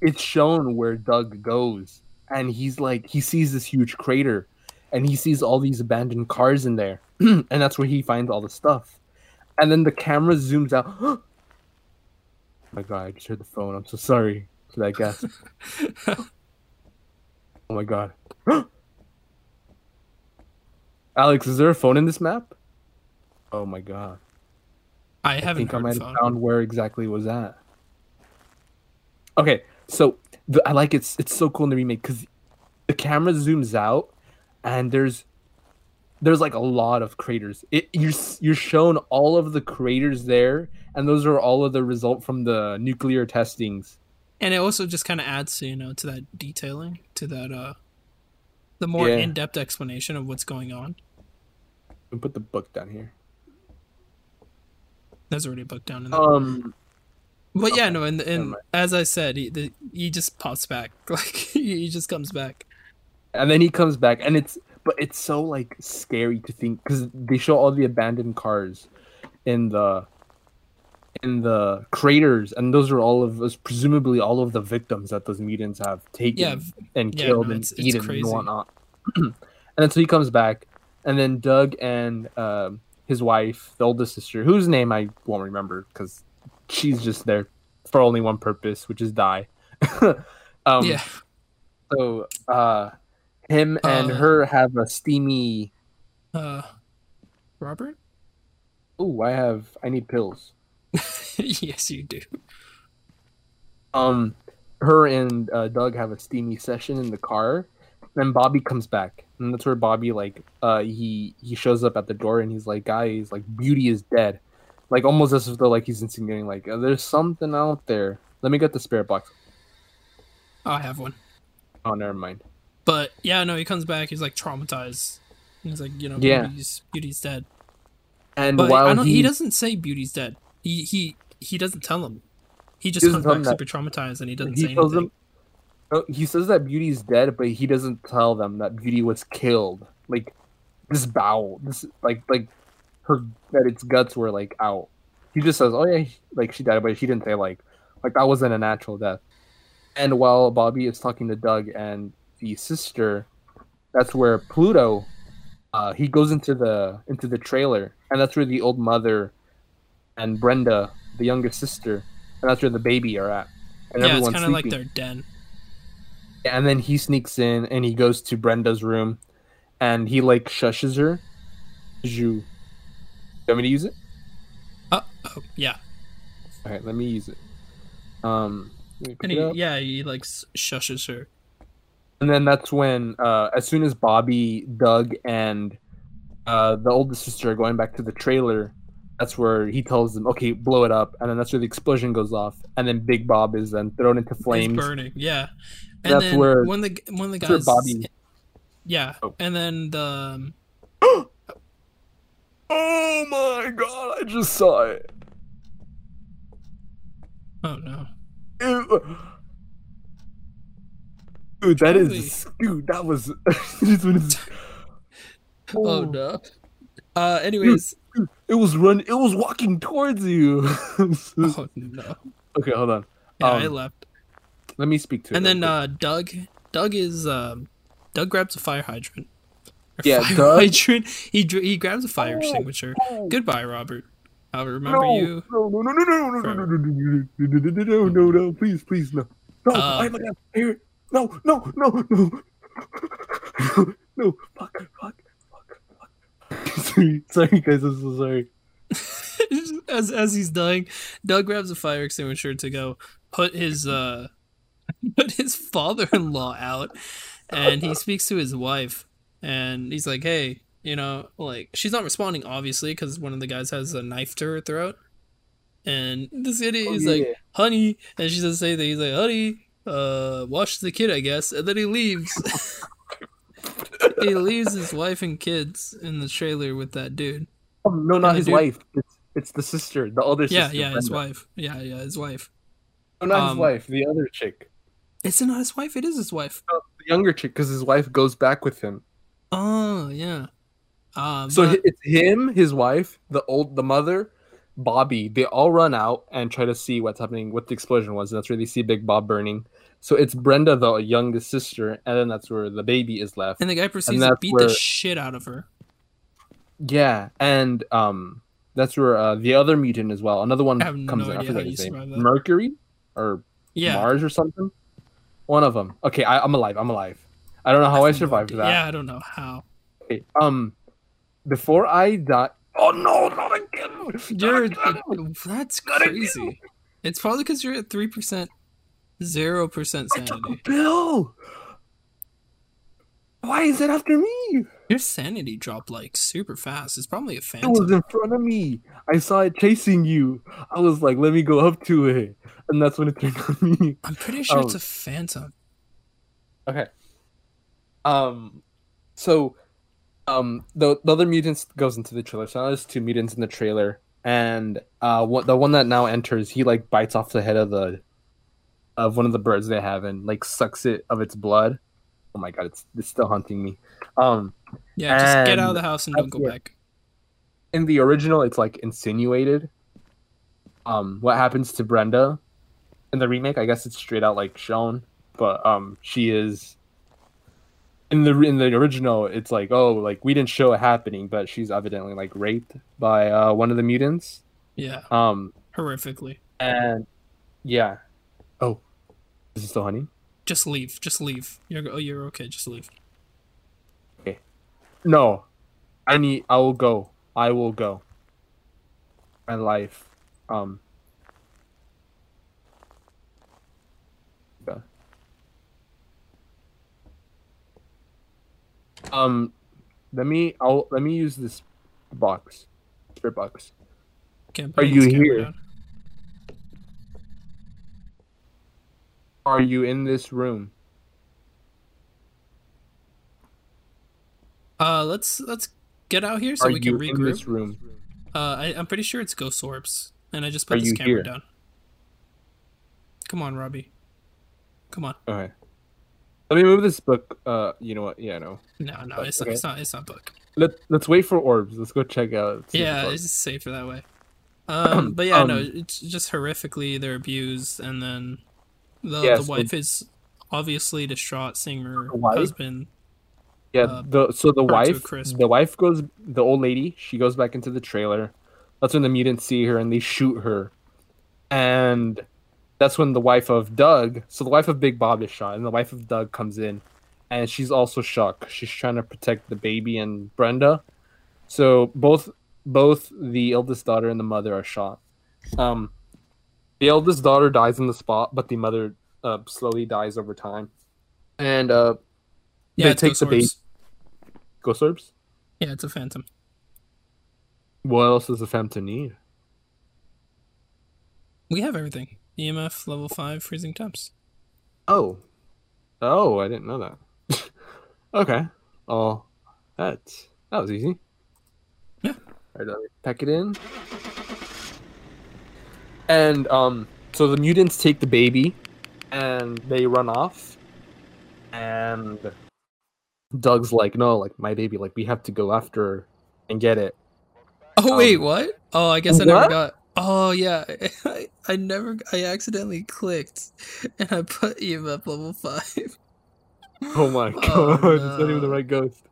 Speaker 1: it's shown where Doug goes, and he's like, he sees this huge crater, and he sees all these abandoned cars in there, and that's where he finds all the stuff. And then the camera zooms out. oh my god! I just heard the phone. I'm so sorry for that gasp. oh my god. Alex, is there a phone in this map? Oh my god.
Speaker 2: I
Speaker 1: I
Speaker 2: haven't
Speaker 1: think I might have found where exactly was that. Okay, so the, I like it's it's so cool in the remake because the camera zooms out and there's there's like a lot of craters. It you're you're shown all of the craters there, and those are all of the result from the nuclear testings.
Speaker 2: and it also just kind of adds, you know, to that detailing, to that uh, the more
Speaker 1: Yeah.
Speaker 2: in-depth explanation of what's going on.
Speaker 1: And put the book down here.
Speaker 2: There's already a book down in there.
Speaker 1: Um,
Speaker 2: but yeah,
Speaker 1: okay,
Speaker 2: no, and and as I said, he the, he just pops back, like he just comes back.
Speaker 1: and then he comes back, and it's but it's so like scary to think because they show all the abandoned cars in the in the craters, and those are all of us, presumably all of the victims that those mutants have taken
Speaker 2: Yeah,
Speaker 1: and
Speaker 2: yeah,
Speaker 1: killed
Speaker 2: no,
Speaker 1: and
Speaker 2: it's- it's
Speaker 1: eaten
Speaker 2: crazy.
Speaker 1: and whatnot. and then so he comes back, and then Doug and um, his wife, the oldest sister, whose name I won't remember because she's just there for only one purpose, which is die. um,
Speaker 2: yeah,
Speaker 1: so uh him and
Speaker 2: Uh,
Speaker 1: her have a steamy
Speaker 2: uh, Robert.
Speaker 1: oh I have I need pills.
Speaker 2: yes, you do.
Speaker 1: Um her and uh, Doug have a steamy session in the car. Then Bobby comes back. And that's where Bobby like uh he he shows up at the door and he's like, guys, like beauty is dead. Like almost as if though like he's insinuating like uh, there's something out there. Let me get the spirit box.
Speaker 2: I have one.
Speaker 1: Oh never mind.
Speaker 2: But yeah, no, he comes back. He's like traumatized. He's like, you know,
Speaker 1: Yeah.
Speaker 2: Beauty's, Beauty's dead.
Speaker 1: And
Speaker 2: But
Speaker 1: while he,
Speaker 2: he, doesn't say Beauty's dead. He he he doesn't tell him. He just
Speaker 1: doesn't
Speaker 2: comes back super traumatized and he doesn't
Speaker 1: he
Speaker 2: say
Speaker 1: tells
Speaker 2: anything.
Speaker 1: him No, he says that Beauty's dead, but he doesn't tell them that Beauty was killed. Like this bowel, this like like her that its guts were like out. He just says, "Oh yeah, like she died," but he didn't say like like that wasn't a natural death. And while Bobby is talking to Doug and the sister, that's where Pluto, uh, he goes into the into the trailer, and that's where the old mother and Brenda, the younger sister, and that's where the baby are at. And
Speaker 2: yeah, it's kind of like their den.
Speaker 1: And then he sneaks in and he goes to Brenda's room, and he like shushes her. You, you want me to use it?
Speaker 2: Uh, oh, yeah.
Speaker 1: All right, let me use it. Um,
Speaker 2: and he, yeah, he like shushes her.
Speaker 1: And then that's when, uh, as soon as Bobby, Doug, and uh, the oldest sister are going back to the trailer, that's where he tells them, "Okay, blow it up," and then that's where the explosion goes off, and then Big Bob is then thrown into flames,
Speaker 2: He's burning. Yeah, and that's then where when the when the guys, Bobby, yeah, oh. and then the. Um,
Speaker 1: oh my god! I just saw it.
Speaker 2: Oh no.
Speaker 1: Dude, that is dude. That was.
Speaker 2: oh. oh no. Uh. Anyways,
Speaker 1: dude, it was run. It was walking towards you.
Speaker 2: oh no.
Speaker 1: Okay, hold on.
Speaker 2: Yeah, um, I left.
Speaker 1: Let me speak to.
Speaker 2: And then uh, Doug. Doug is um, Doug grabs a fire hydrant.
Speaker 1: yeah, fire Doug...
Speaker 2: hydrant. He he grabs a fire extinguisher. Goodbye, Robert. I'll remember
Speaker 1: no,
Speaker 2: you.
Speaker 1: No, no, no, no, no, no, no, no, no, no, no, no, no, no, please, please, no. No, I'm gonna hear No, no, no, no. No, no, fuck, fuck, fuck, fuck. sorry, sorry, guys, I'm so sorry.
Speaker 2: as as he's dying, Doug grabs a fire extinguisher to go put his uh put his father-in-law out, and he speaks to his wife, and he's like, "Hey, you know, like she's not responding obviously because one of the guys has a knife to her throat, and this idiot oh, is yeah. like, "Honey," and she doesn't say that. He's like, "Honey, uh, watch the kid, I guess," and then he leaves. he leaves his wife and kids in the trailer with that dude.
Speaker 1: Oh, no, not his dude, wife. It's it's the sister, the older
Speaker 2: yeah,
Speaker 1: sister.
Speaker 2: Yeah, yeah, his wife. Yeah, yeah, his wife.
Speaker 1: No, not um, his wife. The other chick.
Speaker 2: It's not his wife. It is his wife.
Speaker 1: No, the younger chick, because his wife goes back with him.
Speaker 2: Oh yeah.
Speaker 1: Um, so but... it's him, his wife, the old, the mother, Bobby. They all run out and try to see what's happening, what the explosion was. And that's where they see Big Bob burning. So it's Brenda, the youngest sister, and then that's where the baby is left.
Speaker 2: And the guy proceeds to beat where... the shit out of her.
Speaker 1: Yeah, and um, that's where uh, the other mutant as well. Another one comes no in. I forget his name. Mercury or yeah. Mars or something. One of them. Okay, I, am alive. I'm alive. I don't know how I, I survived
Speaker 2: no
Speaker 1: that.
Speaker 2: Yeah, I don't know how.
Speaker 1: Okay, um, before I die. Oh no, not again!
Speaker 2: You're again. that's crazy. Again. It's probably because you're at three percent, zero percent sanity.
Speaker 1: Bill, why is it after me?
Speaker 2: Your sanity dropped like super fast. It's probably a phantom.
Speaker 1: It was in front of me. I saw it chasing you. I was like, let me go up to it, and that's when it turned on me.
Speaker 2: I'm pretty sure um, it's a phantom.
Speaker 1: Okay. Um, so um the, the other mutants goes into the trailer so now there's two mutants in the trailer and uh what the one that now enters he like bites off the head of the of one of the birds they have and like sucks it of its blood oh my god it's it's still hunting me um
Speaker 2: yeah just get out of the house and don't go back
Speaker 1: in the original it's like insinuated um what happens to brenda in the remake i guess it's straight out like shown but um she is in the in the original, it's like oh, like we didn't show it happening, but she's evidently like raped by uh, one of the mutants.
Speaker 2: Yeah.
Speaker 1: Um.
Speaker 2: Horrifically.
Speaker 1: And yeah. Oh, is it still honey?
Speaker 2: Just leave. Just leave. You're oh, you're okay. Just leave.
Speaker 1: Okay. No, I need. I will go. I will go. My life. Um. Yeah. Um, let me. I'll let me use this box, spirit box. Are you here? Are you in this room?
Speaker 2: Uh, let's let's get out here so
Speaker 1: Are
Speaker 2: we can regroup. In
Speaker 1: this room?
Speaker 2: Uh, I, I'm pretty sure it's ghost orbs, and I just put Are this camera here? down. Come on, Robbie. Come on.
Speaker 1: Okay. Let me move this book. Uh, you know what? Yeah, no.
Speaker 2: No, no, it's, okay. not, it's not. It's not book.
Speaker 1: Let Let's wait for orbs. Let's go check out.
Speaker 2: Yeah, it's safer that way. Um, but yeah, um, no, it's just horrifically they're abused, and then the, yes, the wife is obviously distraught seeing her husband.
Speaker 1: Yeah, uh, the so the wife, the wife goes, the old lady, she goes back into the trailer. That's when the mutants see her and they shoot her, and that's when the wife of Doug, so the wife of Big Bob is shot, and the wife of Doug comes in, and she's also shocked. She's trying to protect the baby and Brenda. So both both the eldest daughter and the mother are shot. Um, the eldest daughter dies in the spot, but the mother uh, slowly dies over time. And uh,
Speaker 2: yeah, they take the baby.
Speaker 1: Ghost orbs.
Speaker 2: Yeah, it's a phantom.
Speaker 1: What else does a phantom need?
Speaker 2: We have everything. EMF level five, freezing temps.
Speaker 1: Oh, oh, I didn't know that. okay. Oh, that that was easy.
Speaker 2: Yeah.
Speaker 1: All right, let me pack it in. And um, so the mutants take the baby, and they run off. And Doug's like, "No, like my baby, like we have to go after and get it."
Speaker 2: Oh um, wait, what? Oh, I guess I never got. Oh yeah, I, I never I accidentally clicked and I put EMF level five.
Speaker 1: Oh my god, oh, no. it's not even the right ghost.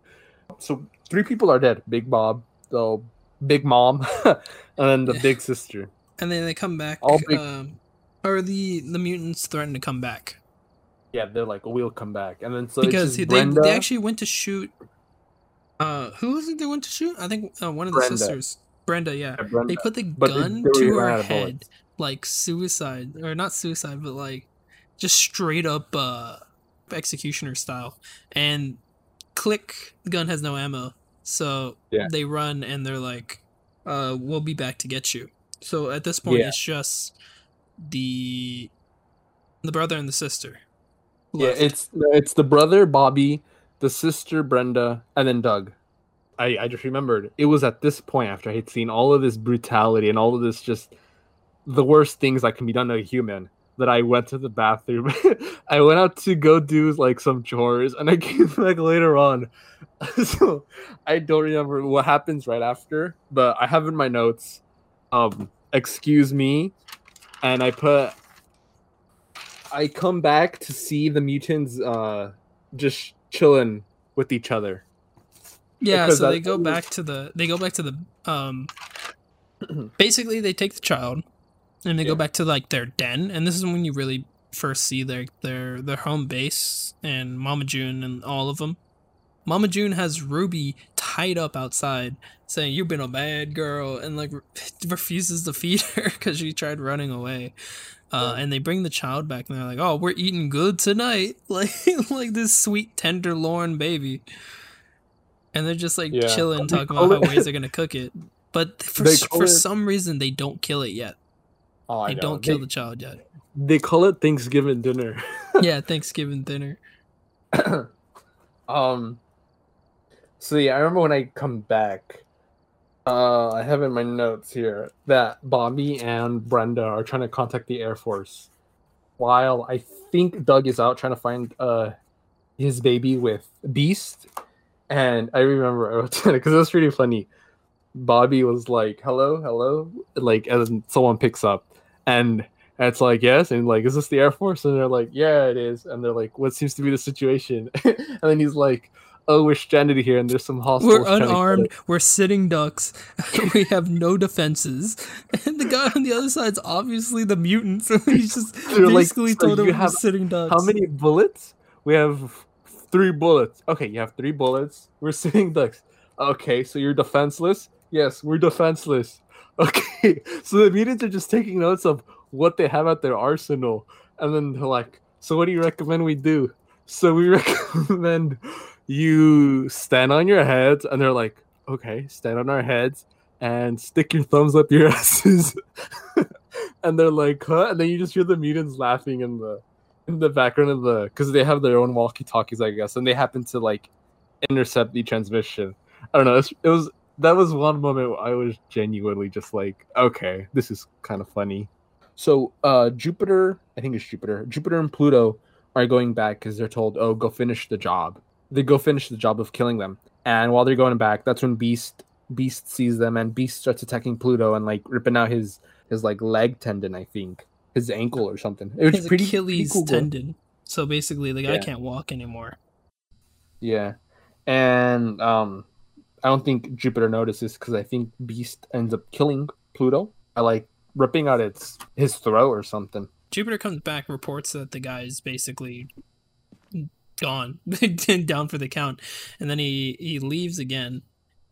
Speaker 1: So three people are dead. Big Bob, the big mom, and then the big sister.
Speaker 2: And then they come back. All big... um, or the the mutants threaten to come back.
Speaker 1: Yeah, they're like, we'll come back, and then so
Speaker 2: because they they actually went to shoot. Uh, who was it they went to shoot? I think uh, one of the sisters. Brenda, yeah. yeah Brenda. They put the but gun to her head, like suicide, or not suicide, but like just straight up uh, executioner style. And click, the gun has no ammo, so yeah. they run and they're like, uh, "We'll be back to get you." So at this point, yeah. it's just the the brother and the sister.
Speaker 1: Left. Yeah, it's it's the brother Bobby, the sister Brenda, and then Doug. I, I just remembered it was at this point after I had seen all of this brutality and all of this just the worst things that can be done to a human that I went to the bathroom. I went out to go do like some chores and I came back later on. so I don't remember what happens right after, but I have in my notes, um, excuse me, and I put I come back to see the mutants uh just chilling with each other.
Speaker 2: Yeah, so they go back to the they go back to the um basically they take the child and they yeah. go back to like their den and this is when you really first see their their their home base and Mama June and all of them. Mama June has Ruby tied up outside saying you've been a bad girl and like refuses to feed her cuz she tried running away. Uh, and they bring the child back and they're like, "Oh, we're eating good tonight." Like like this sweet tenderloin baby and they're just like yeah. chilling, talking about how ways they're gonna cook it. But for for it... some reason, they don't kill it yet. Oh, they don't kill they, the child yet.
Speaker 1: They call it Thanksgiving dinner.
Speaker 2: yeah, Thanksgiving dinner.
Speaker 1: um. Yeah, I remember when I come back. Uh, I have in my notes here that Bobby and Brenda are trying to contact the Air Force, while I think Doug is out trying to find uh his baby with Beast and I remember because it was pretty funny. Bobby was like, "Hello, hello," like, and someone picks up, and it's like, "Yes," and like, "Is this the Air Force?" And they're like, "Yeah, it is." And they're like, "What seems to be the situation?" and then he's like, "Oh, we're stranded here, and there's some hostiles."
Speaker 2: We're unarmed. We're sitting ducks. we have no defenses, and the guy on the other side's obviously the mutant. So he's just they're basically like, so told him we're sitting ducks.
Speaker 1: How many bullets? We have three bullets. Okay, you have three bullets. We're sitting ducks. Okay, so you're defenseless? Yes, we're defenseless. Okay, so the mutants are just taking notes of what they have at their arsenal, and then they're like, "So what do you recommend we do?" So we recommend you stand on your heads, and they're like, "Okay, stand on our heads and stick your thumbs up your asses." and they're like, "Huh?" And then you just hear the mutants laughing in the in the background of the because they have their own walkie talkies, I guess, and they happen to like intercept the transmission. I don't know. It was that was one moment I was genuinely just like, okay, this is kind of funny. So uh Jupiter, I think it's Jupiter, Jupiter and Pluto are going back because they're told, "Oh, go finish the job." They go finish the job of killing them, and while they're going back, that's when Beast Beast sees them, and Beast starts attacking Pluto and like ripping out his his like leg tendon, I think, his ankle or something. It was
Speaker 2: His
Speaker 1: pretty
Speaker 2: Achilles
Speaker 1: pretty cool,
Speaker 2: tendon. So basically, the guy
Speaker 1: Yeah.
Speaker 2: can't walk anymore.
Speaker 1: Yeah, and um, I don't think Jupiter notices because I think Beast ends up killing Pluto by like ripping out its his throat or something.
Speaker 2: Jupiter comes back, reports that the guy is basically gone, down for the count, and then he he leaves again,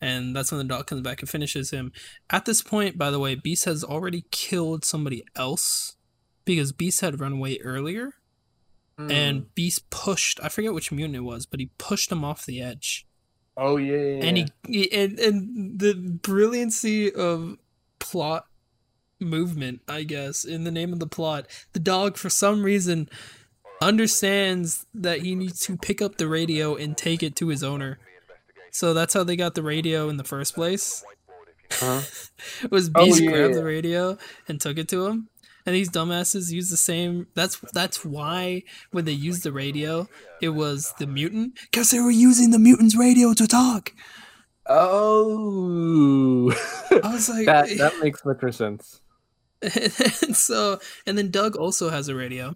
Speaker 2: and that's when the dog comes back and finishes him. At this point, by the way, Beast has already killed somebody else because Beast had run away earlier,
Speaker 1: Hmm.
Speaker 2: and Beast pushed. I forget which mutant it was, but he pushed him off the edge.
Speaker 1: oh yeah, yeah, yeah.
Speaker 2: and he, he and, and the brilliancy of plot movement i guess in the name of the plot the dog for some reason understands that he needs to pick up the radio and take it to his owner. So that's how they got the radio in the first place.
Speaker 1: Huh?
Speaker 2: was
Speaker 1: Oh,
Speaker 2: beast
Speaker 1: yeah,
Speaker 2: grabbed
Speaker 1: yeah.
Speaker 2: the radio and took it to him. And these dumbasses use the same that's that's why when they used the radio it was the mutant. Because they were using the mutant's radio to talk.
Speaker 1: Oh,
Speaker 2: I was like,
Speaker 1: that that makes much more sense.
Speaker 2: and so, and then Doug also has a radio,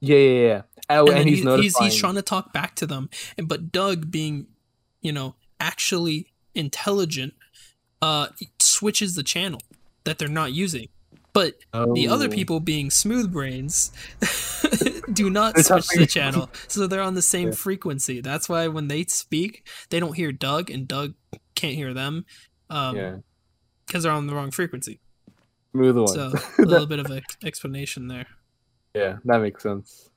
Speaker 1: Yeah, yeah, yeah. Oh,
Speaker 2: and,
Speaker 1: and,
Speaker 2: then
Speaker 1: he's
Speaker 2: he's he's trying to talk back to them, and but Doug, being, you know, actually intelligent, uh, switches the channel that they're not using. But the other
Speaker 1: Oh.
Speaker 2: people, being smooth brains, do not switch the channel, so they're on the same
Speaker 1: Yeah.
Speaker 2: frequency. That's why when they speak, they don't hear Doug, and Doug can't hear them, um,
Speaker 1: yeah,
Speaker 2: because they're on the wrong frequency.
Speaker 1: smooth one.
Speaker 2: So a little bit of an explanation there.
Speaker 1: Yeah, that makes sense.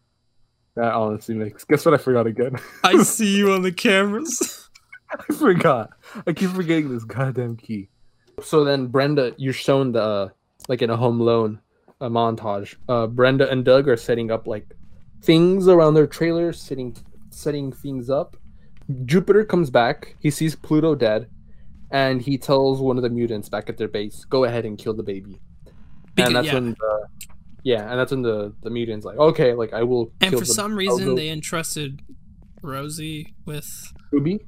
Speaker 1: That honestly makes. Guess what? I forgot again.
Speaker 2: I see you on the cameras.
Speaker 1: I forgot. I keep forgetting this goddamn key. So then, Brenda, you're shown the like in a Home Alone uh, montage. Uh, Brenda and Doug are setting up like things around their trailer, setting setting things up. Jupiter comes back. He sees Pluto dead, and he tells one of the mutants back at their base, "Go ahead and kill the baby."
Speaker 2: Because-
Speaker 1: and that's
Speaker 2: yeah.
Speaker 1: when the yeah, and that's when the the mutants like, okay, like I will.
Speaker 2: And for
Speaker 1: the-
Speaker 2: some reason, they entrusted Rosie with.
Speaker 1: Ruby.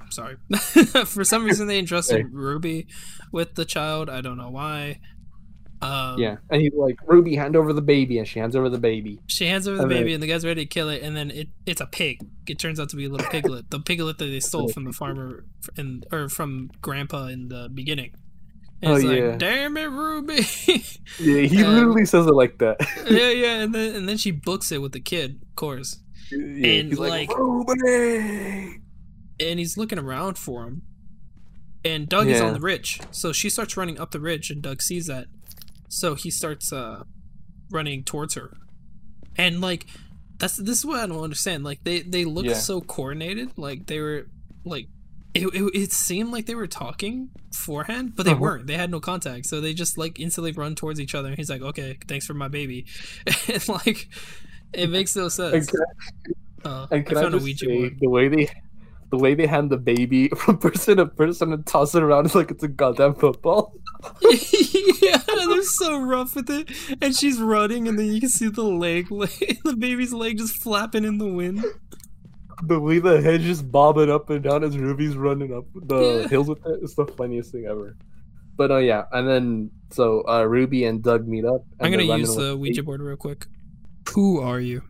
Speaker 2: I'm sorry. for some reason, they entrusted Ruby with the child. I don't know why. Um,
Speaker 1: Yeah, and he's like, Ruby, hand over the baby, and she hands over the baby.
Speaker 2: She hands over the
Speaker 1: And then-
Speaker 2: baby, and the guy's ready to kill it, and then it, it's a pig. It turns out to be a little piglet, the piglet that they stole from the farmer, and or from Grandpa in the beginning. And
Speaker 1: Oh,
Speaker 2: he's like,
Speaker 1: yeah.
Speaker 2: "Damn it, Ruby!"
Speaker 1: Yeah, he
Speaker 2: Um,
Speaker 1: literally says it like that.
Speaker 2: yeah, yeah, and then and then she books it with the kid, of course.
Speaker 1: yeah,
Speaker 2: and,
Speaker 1: he's like,
Speaker 2: like-
Speaker 1: Ruby.
Speaker 2: and he's looking around for him. And Doug is on the ridge, so she starts running up the ridge, and Doug sees that, so he starts uh, running towards her, and like that's this is what I don't understand. Like they they look
Speaker 1: Yeah.
Speaker 2: so coordinated, like they were like it, it, it seemed like they were talking beforehand, but they
Speaker 1: Uh-huh.
Speaker 2: weren't. They had no contact, so they just like instantly run towards each other. And he's like, "Okay, thanks for my baby," and like it makes no
Speaker 1: And
Speaker 2: sense.
Speaker 1: can,
Speaker 2: Uh,
Speaker 1: and can I,
Speaker 2: found a
Speaker 1: just
Speaker 2: Ouija
Speaker 1: say, the way they, the way they hand the baby from person to person and toss it around is like it's a goddamn football.
Speaker 2: yeah, they're so rough with it. And she's running, and then you can see the leg, the baby's leg just flapping in the wind.
Speaker 1: The way the head just bobbing up and down as Ruby's running up the
Speaker 2: Yeah.
Speaker 1: hills with it is the funniest thing ever. But oh yeah, and then so uh, Ruby and Doug meet up. and
Speaker 2: I'm gonna use the Ouija board real quick. Who are you?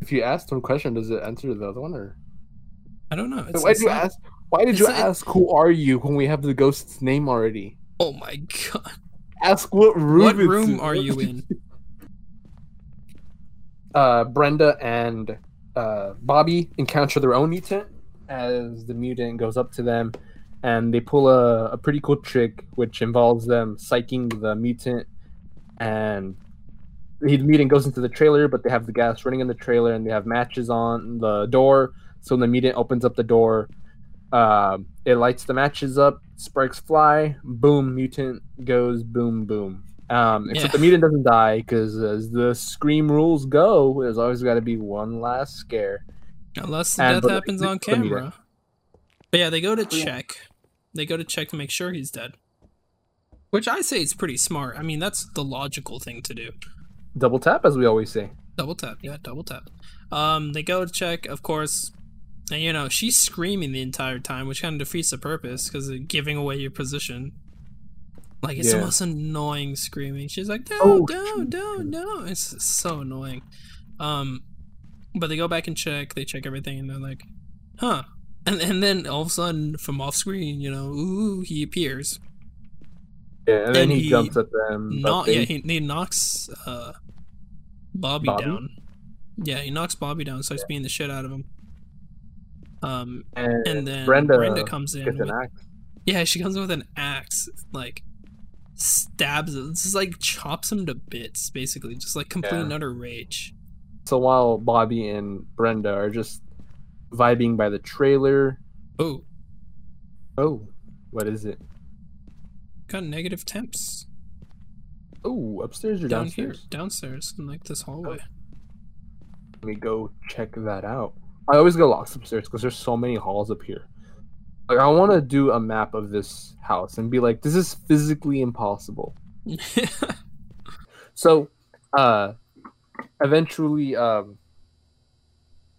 Speaker 1: If you ask one question, does it answer the other one or?
Speaker 2: I don't know.
Speaker 1: Why
Speaker 2: It's,
Speaker 1: did you
Speaker 2: not-
Speaker 1: ask? Why did you
Speaker 2: it's- it-
Speaker 1: ask who are you when we have the ghost's name already?
Speaker 2: Oh my god!
Speaker 1: Ask what room.
Speaker 2: What room are you in?
Speaker 1: Uh, Brenda and uh, Bobby encounter their own mutant as the mutant goes up to them, and they pull a, a pretty cool trick, which involves them psyching the mutant, and the mutant goes into the trailer, but they have the gas running in the trailer, and they have matches on the door. So when the mutant opens up the door, um, it lights the matches up, sparks fly, boom, mutant goes boom, boom. Um, except
Speaker 2: Yeah.
Speaker 1: the mutant doesn't die because, as the scream rules go, there's always got to be one last scare.
Speaker 2: Unless the
Speaker 1: And-
Speaker 2: death
Speaker 1: but-
Speaker 2: happens on
Speaker 1: but- but-
Speaker 2: camera. But yeah, they go to check. They go to check to make sure he's dead. Which I say is pretty smart. I mean, that's the logical thing to do.
Speaker 1: Double tap, as we always say.
Speaker 2: Double tap, yeah, double tap. Um, they go to check, of course, and you know she's screaming the entire time, which kind of defeats the purpose because it's giving away your position. Like it's
Speaker 1: Yeah.
Speaker 2: the most annoying screaming. She's like, no,
Speaker 1: Oh,
Speaker 2: no, no, no. It's so annoying. Um, but they go back and check. They check everything, and they're like, huh. And and then all of a sudden, from off screen, you know, ooh, he appears.
Speaker 1: Yeah, and then
Speaker 2: And
Speaker 1: he,
Speaker 2: he
Speaker 1: jumps at them.
Speaker 2: Not
Speaker 1: they-
Speaker 2: yeah, he, he knocks uh, Bobby,
Speaker 1: Bobby?
Speaker 2: down. Yeah, he knocks Bobby down, starts beating the shit out of him. Um,
Speaker 1: and,
Speaker 2: and then
Speaker 1: Brenda,
Speaker 2: Brenda, comes in. with- yeah, she comes in with an axe, like stabs him, just like chops him to bits, basically, just like complete
Speaker 1: Yeah.
Speaker 2: and utter rage.
Speaker 1: So while Bobby and Brenda are just vibing by the trailer,
Speaker 2: Oh,
Speaker 1: oh, what is it?
Speaker 2: got negative temps
Speaker 1: Oh, upstairs or
Speaker 2: down
Speaker 1: downstairs?
Speaker 2: here, downstairs, in like this hallway. Oh.
Speaker 1: Let me go check that out. I always go lost upstairs because there's so many halls up here. Like I want to do a map of this house and be like, this is physically impossible. So, uh, eventually, um,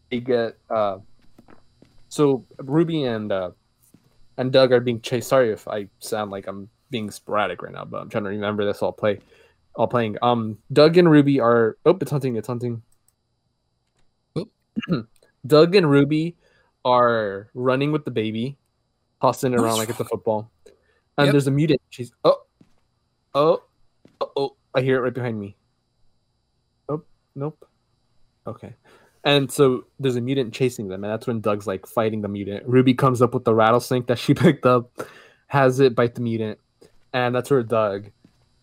Speaker 1: they get uh, so Ruby and uh, and Doug are being chased. Sorry if I sound like I'm being sporadic right now, but I'm trying to remember this all play, all playing. Um, Doug and Ruby are. Oh, it's hunting! It's hunting.
Speaker 2: Oop.
Speaker 1: Doug and Ruby are running with the baby, tossing it around like it's a football. And
Speaker 2: Yep.
Speaker 1: there's a mutant. She's oh, oh, oh! I hear it right behind me. Oh, nope. Okay. And so there's a mutant chasing them, and that's when Doug's like fighting the mutant. Ruby comes up with the rattlesnake that she picked up, has it bite the mutant, and that's where Doug.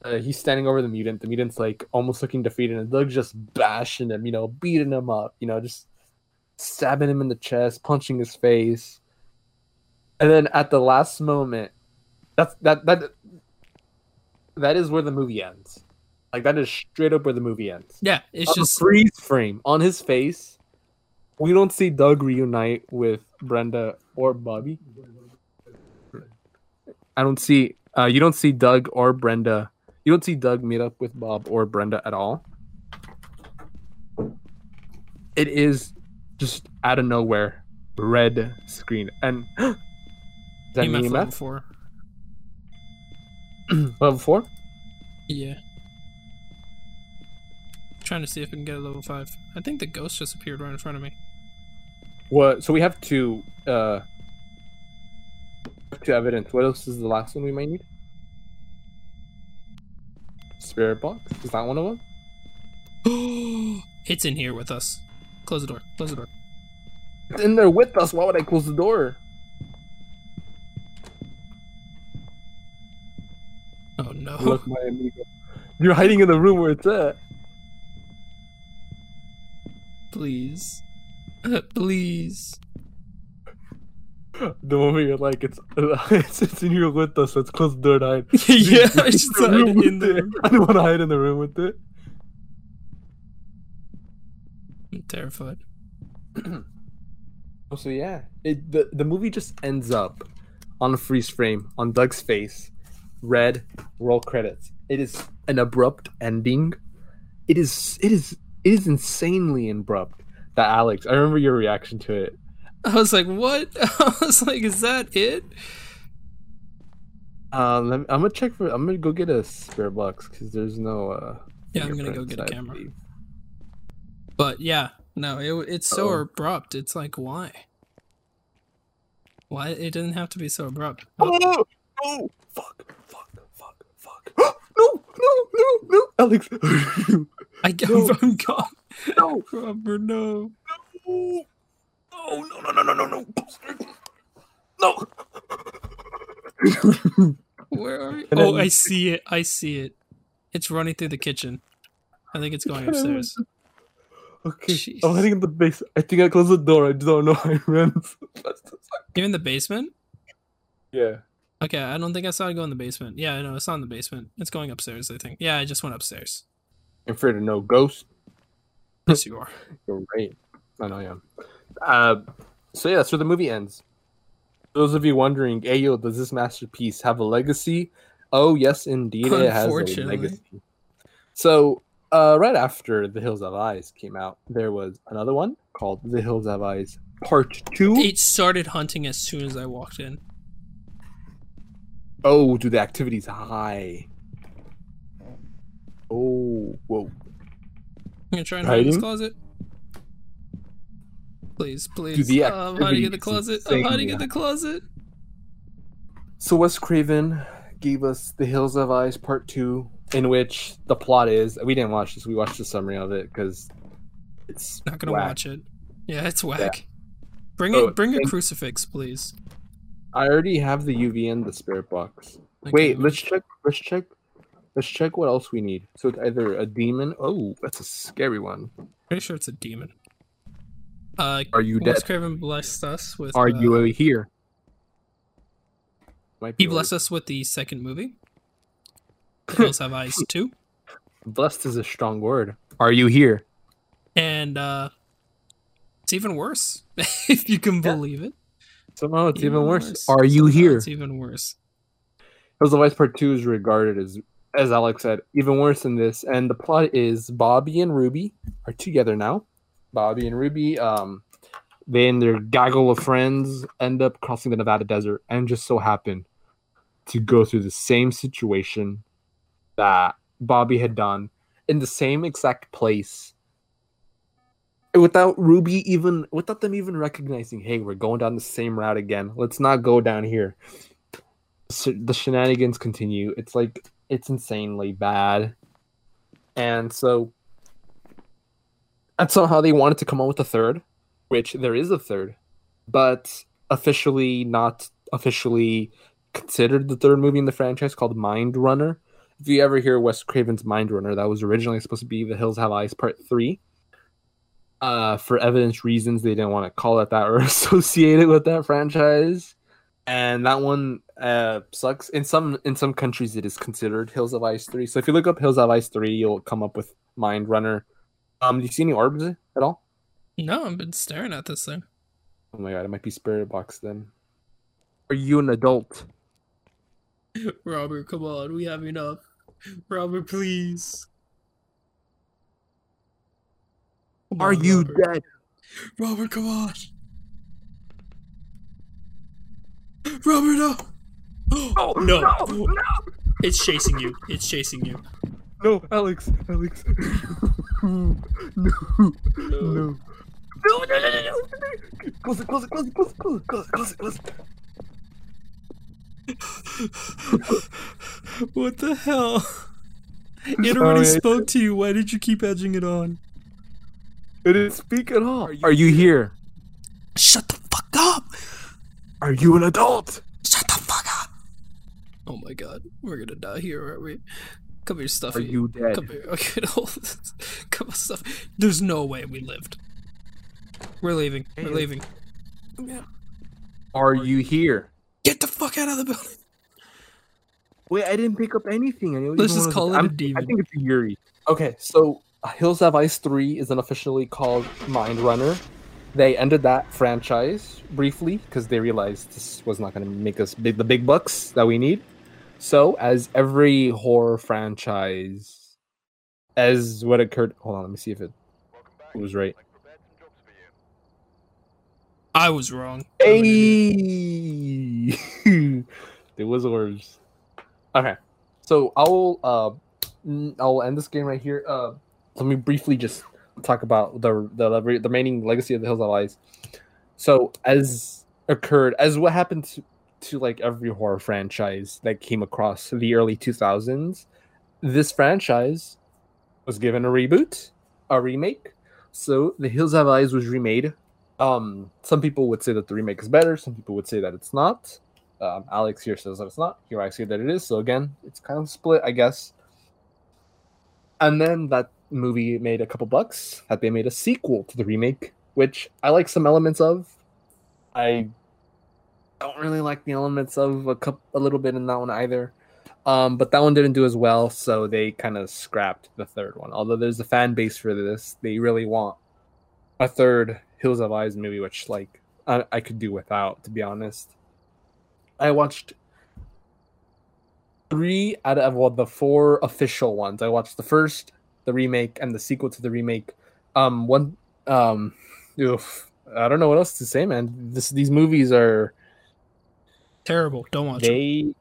Speaker 1: Uh, he's standing over the mutant. The mutant's like almost looking defeated, and Doug's just bashing him, you know, beating him up, you know, just stabbing him in the chest, punching his face. And then at the last moment, that's that that that is where the movie ends. Like that is straight up where the movie ends.
Speaker 2: yeah, it's
Speaker 1: On
Speaker 2: just
Speaker 1: freeze frame on his face. We don't see Doug reunite with Brenda or Bobby. I don't see. Uh, you don't see Doug or Brenda. You don't see Doug meet up with Bob or Brenda at all. It is just out of nowhere, red screen, and is that
Speaker 2: EMF
Speaker 1: me,
Speaker 2: level four.
Speaker 1: Level four.
Speaker 2: Yeah. Trying to see if we can get a level five. I think the ghost just appeared right in front of me.
Speaker 1: What? So we have two. Uh, two evidence. What else is the last one we might need? Spirit box. Is that one of them?
Speaker 2: it's in here with us. Close the door. Close the door.
Speaker 1: It's in there with us. Why would I close the door?
Speaker 2: No.
Speaker 1: Look, my amigo. You're hiding in the room where it's at.
Speaker 2: Please. Please.
Speaker 1: The moment you're like, it's it's, it's in here with us. Let's close the door and hide.
Speaker 2: yeah, I just
Speaker 1: the
Speaker 2: hide
Speaker 1: room
Speaker 2: in
Speaker 1: with it.
Speaker 2: there.
Speaker 1: I don't want to hide in the room with it.
Speaker 2: I'm terrified.
Speaker 1: Oh, so yeah, it the the movie just ends up on a freeze frame on Doug's face, red roll credits. It is an abrupt ending. It is it is it is insanely abrupt. That Alex, I remember your reaction to it.
Speaker 2: I was like, what? I was like, is that it?
Speaker 1: Uh, let me, I'm gonna check for. I'm gonna go get a spirit box because there's no. uh
Speaker 2: Yeah, I'm gonna go get a camera.
Speaker 1: believe.
Speaker 2: But yeah, no, it, it's so
Speaker 1: Uh-oh.
Speaker 2: abrupt. It's like, why? Why? It didn't have to be so abrupt. Oh,
Speaker 1: oh, fuck, fuck, fuck, fuck. no, no, no, no, Alex.
Speaker 2: I,
Speaker 1: No.
Speaker 2: I'm gone.
Speaker 1: no,
Speaker 2: Robert, no.
Speaker 1: no, oh, no, no, no, no, no, no, no.
Speaker 2: Where are you? Oh, I see it. I see it. It's running through the kitchen. I think it's going upstairs.
Speaker 1: Okay,
Speaker 2: Jeez.
Speaker 1: I'm heading in the base. I think I closed the door. I don't know I ran.
Speaker 2: You're in the basement?
Speaker 1: yeah.
Speaker 2: Okay, I don't think I saw it go in the basement. Yeah, no, it's not in the basement. It's going upstairs, I think. Yeah, I just went upstairs.
Speaker 1: I'm afraid of no ghost.
Speaker 2: Yes, you are.
Speaker 1: You're right. I know I am. Uh, so yeah, so the movie ends. Those of you wondering, Ayo, does this masterpiece have a legacy? Oh yes, indeed, it has a legacy. So uh, right after The Hills Have Eyes came out, there was another one called The Hills Have Eyes Part Two.
Speaker 2: It started hunting as soon as I walked in.
Speaker 1: Oh, do the activity's high. Oh, whoa.
Speaker 2: I'm gonna try and hide in this closet. Please, please.
Speaker 1: the
Speaker 2: Oh, I'm hiding in the closet. I'm hiding in the closet.
Speaker 1: So Wes Craven gave us The Hills Have Eyes Part Two, in which the plot is we didn't watch this. We watched the summary of it because it's
Speaker 2: Not gonna
Speaker 1: whack.
Speaker 2: watch it. Yeah, it's whack. Bring
Speaker 1: Oh,
Speaker 2: it. Bring a crucifix, please.
Speaker 1: I already have the UV and the spirit box.
Speaker 2: Okay,
Speaker 1: Wait, let's check. Let's check. Let's check what else we need. So it's either a demon. Oh, that's a scary one.
Speaker 2: Pretty sure it's a demon. Uh,
Speaker 1: Are you dead?
Speaker 2: Craven blessed us with.
Speaker 1: Are
Speaker 2: uh,
Speaker 1: you here?
Speaker 2: He blessed us with the second movie. The Hills Have Eyes two,
Speaker 1: Blessed is a strong word. Are you here?
Speaker 2: and uh, it's even worse if you can
Speaker 1: Yeah.
Speaker 2: believe it.
Speaker 1: Somehow it's even,
Speaker 2: Even
Speaker 1: worse.
Speaker 2: worse.
Speaker 1: Are you
Speaker 2: Somehow
Speaker 1: here?
Speaker 2: It's even worse.
Speaker 1: Hills of Eyes Part Two is regarded as, as Alex said, even worse than this. And the plot is Bobby and Ruby are together now. Bobby and Ruby, um, they and their gaggle of friends end up crossing the Nevada desert and just so happen to go through the same situation that Bobby had done in the same exact place. Without Ruby even without them even recognizing, hey, we're going down the same route again. Let's not go down here sh- the shenanigans continue. It's like it's insanely bad, and so and somehow they wanted to come out with a third, which there is a third, but officially not officially considered the third movie in the franchise called Mind Ripper. If you ever hear Wes Craven's Mind Ripper, that was originally supposed to be The Hills Have Eyes Part Three. Uh, for evidence reasons, they didn't want to call it that or associate it with that franchise. And that one uh sucks. In some in some countries it is considered hills of eyes 3 so if you look up hills of eyes 3 you'll come up with mind ripper. Um do you see any orbs at all?
Speaker 2: No, I've been staring at this thing.
Speaker 1: oh my god it might be spirit box then. Are you an adult?
Speaker 2: Robert, come on, we have enough. Robert, please. Come Oh
Speaker 1: are
Speaker 2: on,
Speaker 1: you
Speaker 2: Robert.
Speaker 1: dead
Speaker 2: Robert, come on. Robert, no.
Speaker 1: oh, oh
Speaker 2: no.
Speaker 1: no oh. no
Speaker 2: It's chasing you. It's chasing you.
Speaker 1: no alex alex no no no no, no, no, no, no. Close it, close it, close it, close it, close it, close it, close it, close it.
Speaker 2: what the hell? It already
Speaker 1: sorry,
Speaker 2: spoke to you. Why did you keep edging it on?
Speaker 1: It didn't speak at all. Are you here?
Speaker 2: Shut the fuck up!
Speaker 1: Are you an adult?
Speaker 2: Shut the fuck up! Oh my god, we're gonna die here, aren't we? Come here, stuff.
Speaker 1: Are
Speaker 2: Stuffy.
Speaker 1: you dead?
Speaker 2: Come here. Okay, hold this. Come on, Stuffy. There's no way we lived. We're leaving. We're leaving. Yeah.
Speaker 1: Are you here?
Speaker 2: Get the fuck out of the building.
Speaker 1: Wait, I didn't pick up anything. I didn't
Speaker 2: Let's just
Speaker 1: wanna-
Speaker 2: call it a
Speaker 1: I'm- I
Speaker 2: demon.
Speaker 1: think it's a Yurei. Okay, so Hills Have Eyes 3 isn't officially called Mind Ripper. They ended that franchise briefly because they realized this was not going to make us big, the big bucks that we need. So, as every horror franchise, as what occurred, hold on, let me see if it was right.
Speaker 2: I was wrong.
Speaker 1: Hey, there was orbs. Okay, so I'll uh, I'll end this game right here. Uh, let me briefly just talk about the the the remaining legacy of the Hills of Lies. So as occurred, as what happened to, to like every horror franchise that came across the early two thousands, this franchise was given a reboot, a remake. So the Hills Have Eyes was remade um, some people would say that the remake is better. Some people would say that it's not. Um, Alex here says that it's not. Here I say that it is. So again, it's kind of split, I guess. And then that movie made a couple bucks. That they made a sequel to the remake, which I like some elements of. I don't really like the elements of a couple, a little bit in that one either. Um, but that one didn't do as well, so they kind of scrapped the third one. Although there's a fan base for this, they really want a third Hills of Eyes movie, which like I, I could do without, to be honest. I watched three out of well, the four official ones. I watched the first, the remake and the sequel to the remake. Um, one, um, oof, I don't know what else to say, man. This these movies are
Speaker 2: terrible. Don't watch
Speaker 1: they.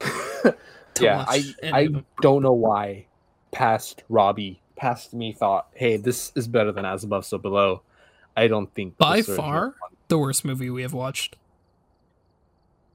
Speaker 1: yeah, I I don't know why past Robbie, past me thought, hey, this is better than As Above, So Below. I don't think
Speaker 2: by far the worst movie we have watched.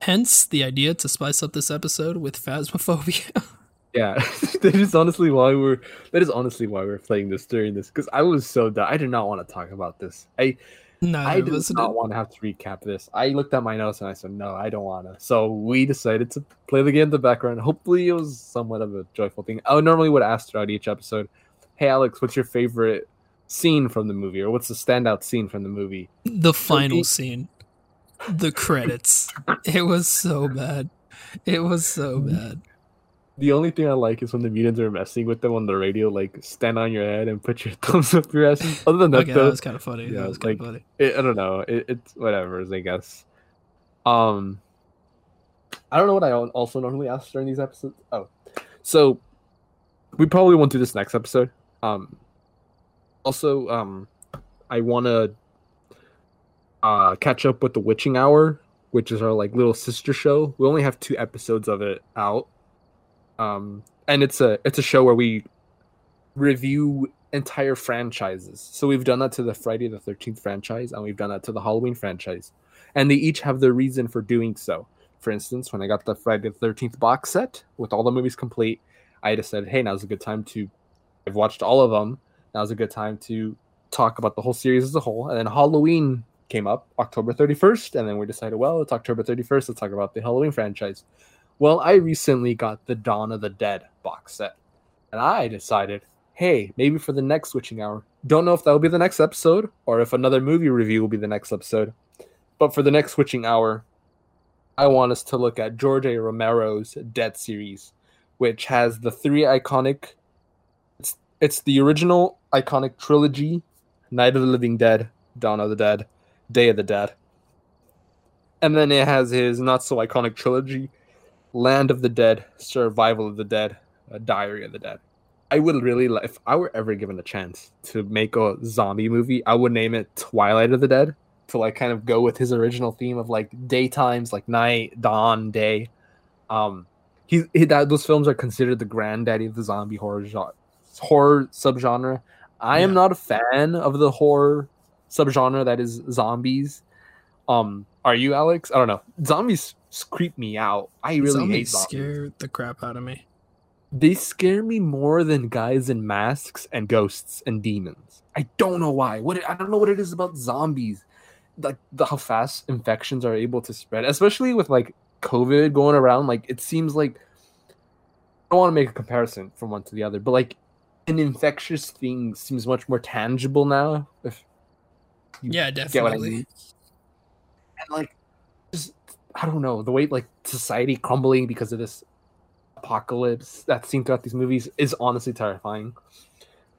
Speaker 2: Hence the idea to spice up this episode with phasmophobia.
Speaker 1: yeah, that is honestly why we're that is honestly why we're playing this during this because I was so done. I did not want to talk about this. I no, I did not want to have to recap this. I looked at my notes and I said, no, I don't want to. So we decided to play the game in the background. Hopefully, it was somewhat of a joyful thing. I normally would ask throughout each episode, hey, Alex, what's your favorite scene from the movie? Or what's the standout scene from the movie?
Speaker 2: The final so, scene, the credits. it was so bad. It was so mm-hmm. bad
Speaker 1: the only thing I like is when the mutants are messing with them on the radio, like stand on your head and put your thumbs up your ass. Other than that, okay, though,
Speaker 2: that was kind of funny. Yeah, that was kind
Speaker 1: like,
Speaker 2: of funny.
Speaker 1: It, I don't know. It, it's whatever, I guess. Um, I don't know what I also normally ask during these episodes. Oh, so we probably won't do this next episode. Um, also, um, I want to uh catch up with the Witching Hour, which is our like little sister show. We only have two episodes of it out um, and it's a it's a show where we review entire franchises. So we've done that to the Friday the Thirteenth franchise, and we've done that to the Halloween franchise, and they each have their reason for doing so. For instance, when I got the Friday the Thirteenth box set with all the movies complete, I decided, hey, now's a good time to. I've watched all of them. Now's a good time to talk about the whole series as a whole. And then Halloween came up October 31st, and then we decided, well, it's October 31st. Let's talk about the Halloween franchise. Well, I recently got the Dawn of the Dead box set, and I decided, hey, maybe for the next Witching Hour, don't know if that will be the next episode or if another movie review will be the next episode, but for the next Witching Hour, I want us to look at George A. Romero's Dead series, which has the three iconic. It's, it's the original iconic trilogy Night of the Living Dead, Dawn of the Dead, Day of the Dead. And then it has his not so iconic trilogy, Land of the Dead, Survival of the Dead, a Diary of the Dead. I would really like if I were ever given a chance to make a zombie movie, I would name it Twilight of the Dead to like kind of go with his original theme of like daytimes, like night, dawn, day. Um, he, he that those films are considered the granddaddy of the zombie horror genre, horror subgenre. I yeah. am not a fan of the horror subgenre that is zombies. Um, are you, Alex? I don't know. Zombies creep me out. I really zombies hate zombies.
Speaker 2: Scare the crap out of me.
Speaker 1: They scare me more than guys in masks and ghosts and demons. I don't know why. What I don't know what it is about zombies. Like the, how fast infections are able to spread, especially with like COVID going around. Like it seems like I don't want to make a comparison from one to the other, but like an infectious thing seems much more tangible now. If
Speaker 2: yeah, definitely. I mean.
Speaker 1: And like I don't know the way like society crumbling because of this apocalypse that's seen throughout these movies is honestly terrifying.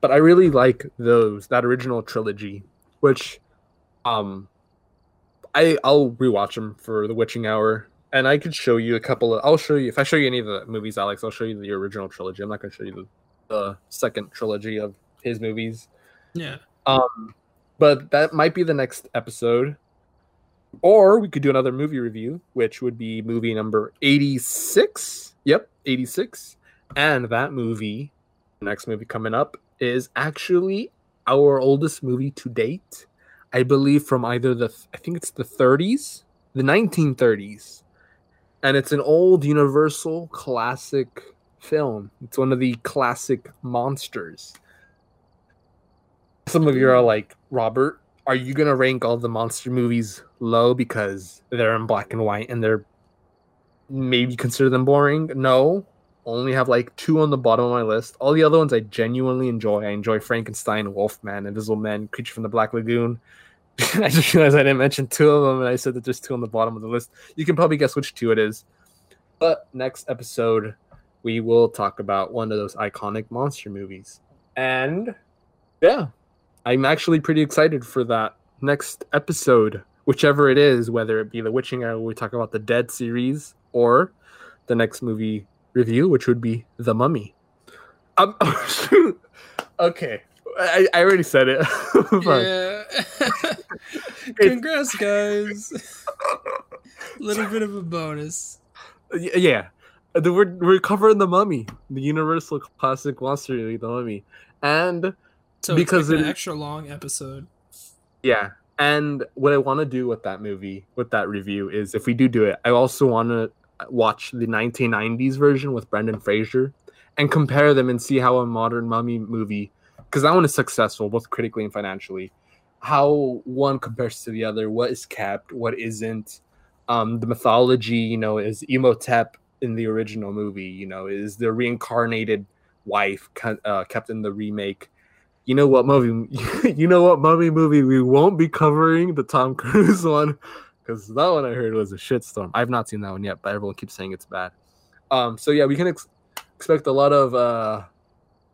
Speaker 1: But I really like those that original trilogy, which um I I'll rewatch them for the Witching Hour, and I could show you a couple of. I'll show you if I show you any of the movies, Alex. I'll show you the original trilogy. I'm not going to show you the, the second trilogy of his movies.
Speaker 2: Yeah.
Speaker 1: Um, but that might be the next episode. Or we could do another movie review, which would be movie number 86. Yep, 86. And that movie, the next movie coming up, is actually our oldest movie to date. I believe from either the, I think it's the 30s, the 1930s. And it's an old Universal classic film. It's one of the classic monsters. Some of you are like, Robert, are you gonna rank all the monster movies low because they're in black and white and they're maybe consider them boring? No, only have like two on the bottom of my list. All the other ones I genuinely enjoy. I enjoy Frankenstein, Wolfman, Invisible Man, Creature from the Black Lagoon. I just realized I didn't mention two of them, and I said that there's two on the bottom of the list. You can probably guess which two it is. But next episode, we will talk about one of those iconic monster movies. And yeah, I'm actually pretty excited for that next episode, whichever it is, whether it be the Witching Hour, we talk about the Dead series, or the next movie review, which would be The Mummy. Um, okay, I, I already said it.
Speaker 2: yeah. Congrats, guys. A little bit of a bonus.
Speaker 1: Yeah, we're we're covering the Mummy, the Universal classic monster the Mummy, and
Speaker 2: so because it's an extra long episode.
Speaker 1: Yeah, and what I want to do with that movie, with that review, is if we do do it, I also want to watch the 1990s version with Brendan Fraser and compare them and see how a modern mummy movie, because that one is successful both critically and financially, how one compares to the other, what is kept, what isn't. Um, the mythology, you know, is Imhotep in the original movie, you know, is the reincarnated wife uh, kept in the remake you know what movie you know what mummy movie we won't be covering? The tom cruise one? Because that one i heard was a shitstorm. I've not seen that one yet but everyone keeps saying it's bad. Um so yeah we can ex- expect a lot of uh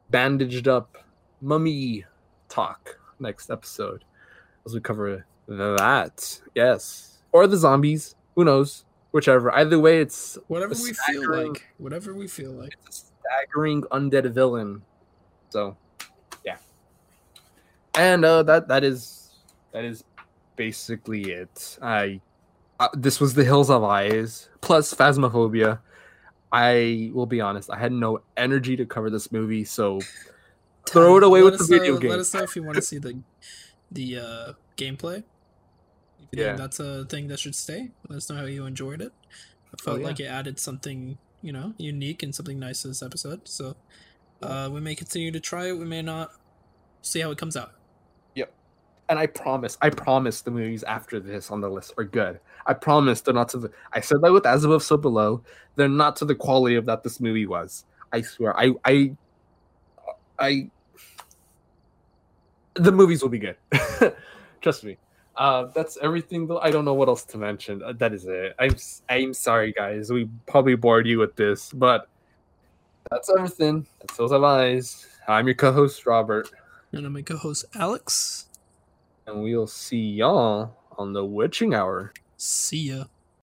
Speaker 1: bandaged up mummy talk next episode as we cover that. Yes. Or the zombies. Who knows? Whichever. Either way it's
Speaker 2: whatever we feel like. Whatever we feel like.
Speaker 1: it's a staggering undead villain. So and uh, that that is that is basically it. I uh, this was the Hills of Eyes plus Phasmophobia. I will be honest, I had no energy to cover this movie, so throw it away
Speaker 2: let
Speaker 1: with the video
Speaker 2: know,
Speaker 1: game.
Speaker 2: Let us know if you want to see the the uh, gameplay. If you yeah. think that's a thing that should stay, let us know how you enjoyed it. I oh, felt oh, yeah. like it added something, you know, unique and something nice to this episode. So uh, we may continue to try it. We may not. See how it comes out
Speaker 1: and I promise, I promise the movies after this on the list are good. I promise they're not to the. I said that with As Above, So Below. They're not to the quality of that this movie was. I swear. I, I, I. The movies will be good. Trust me. Uh, that's everything. Though I don't know what else to mention. Uh, that is it. I'm I'm sorry, guys. We probably bored you with this, but that's everything. That's those of eyes. I'm your co-host Robert,
Speaker 2: and I'm my co-host Alex
Speaker 1: and we'll see y'all on the witching hour.
Speaker 2: See ya.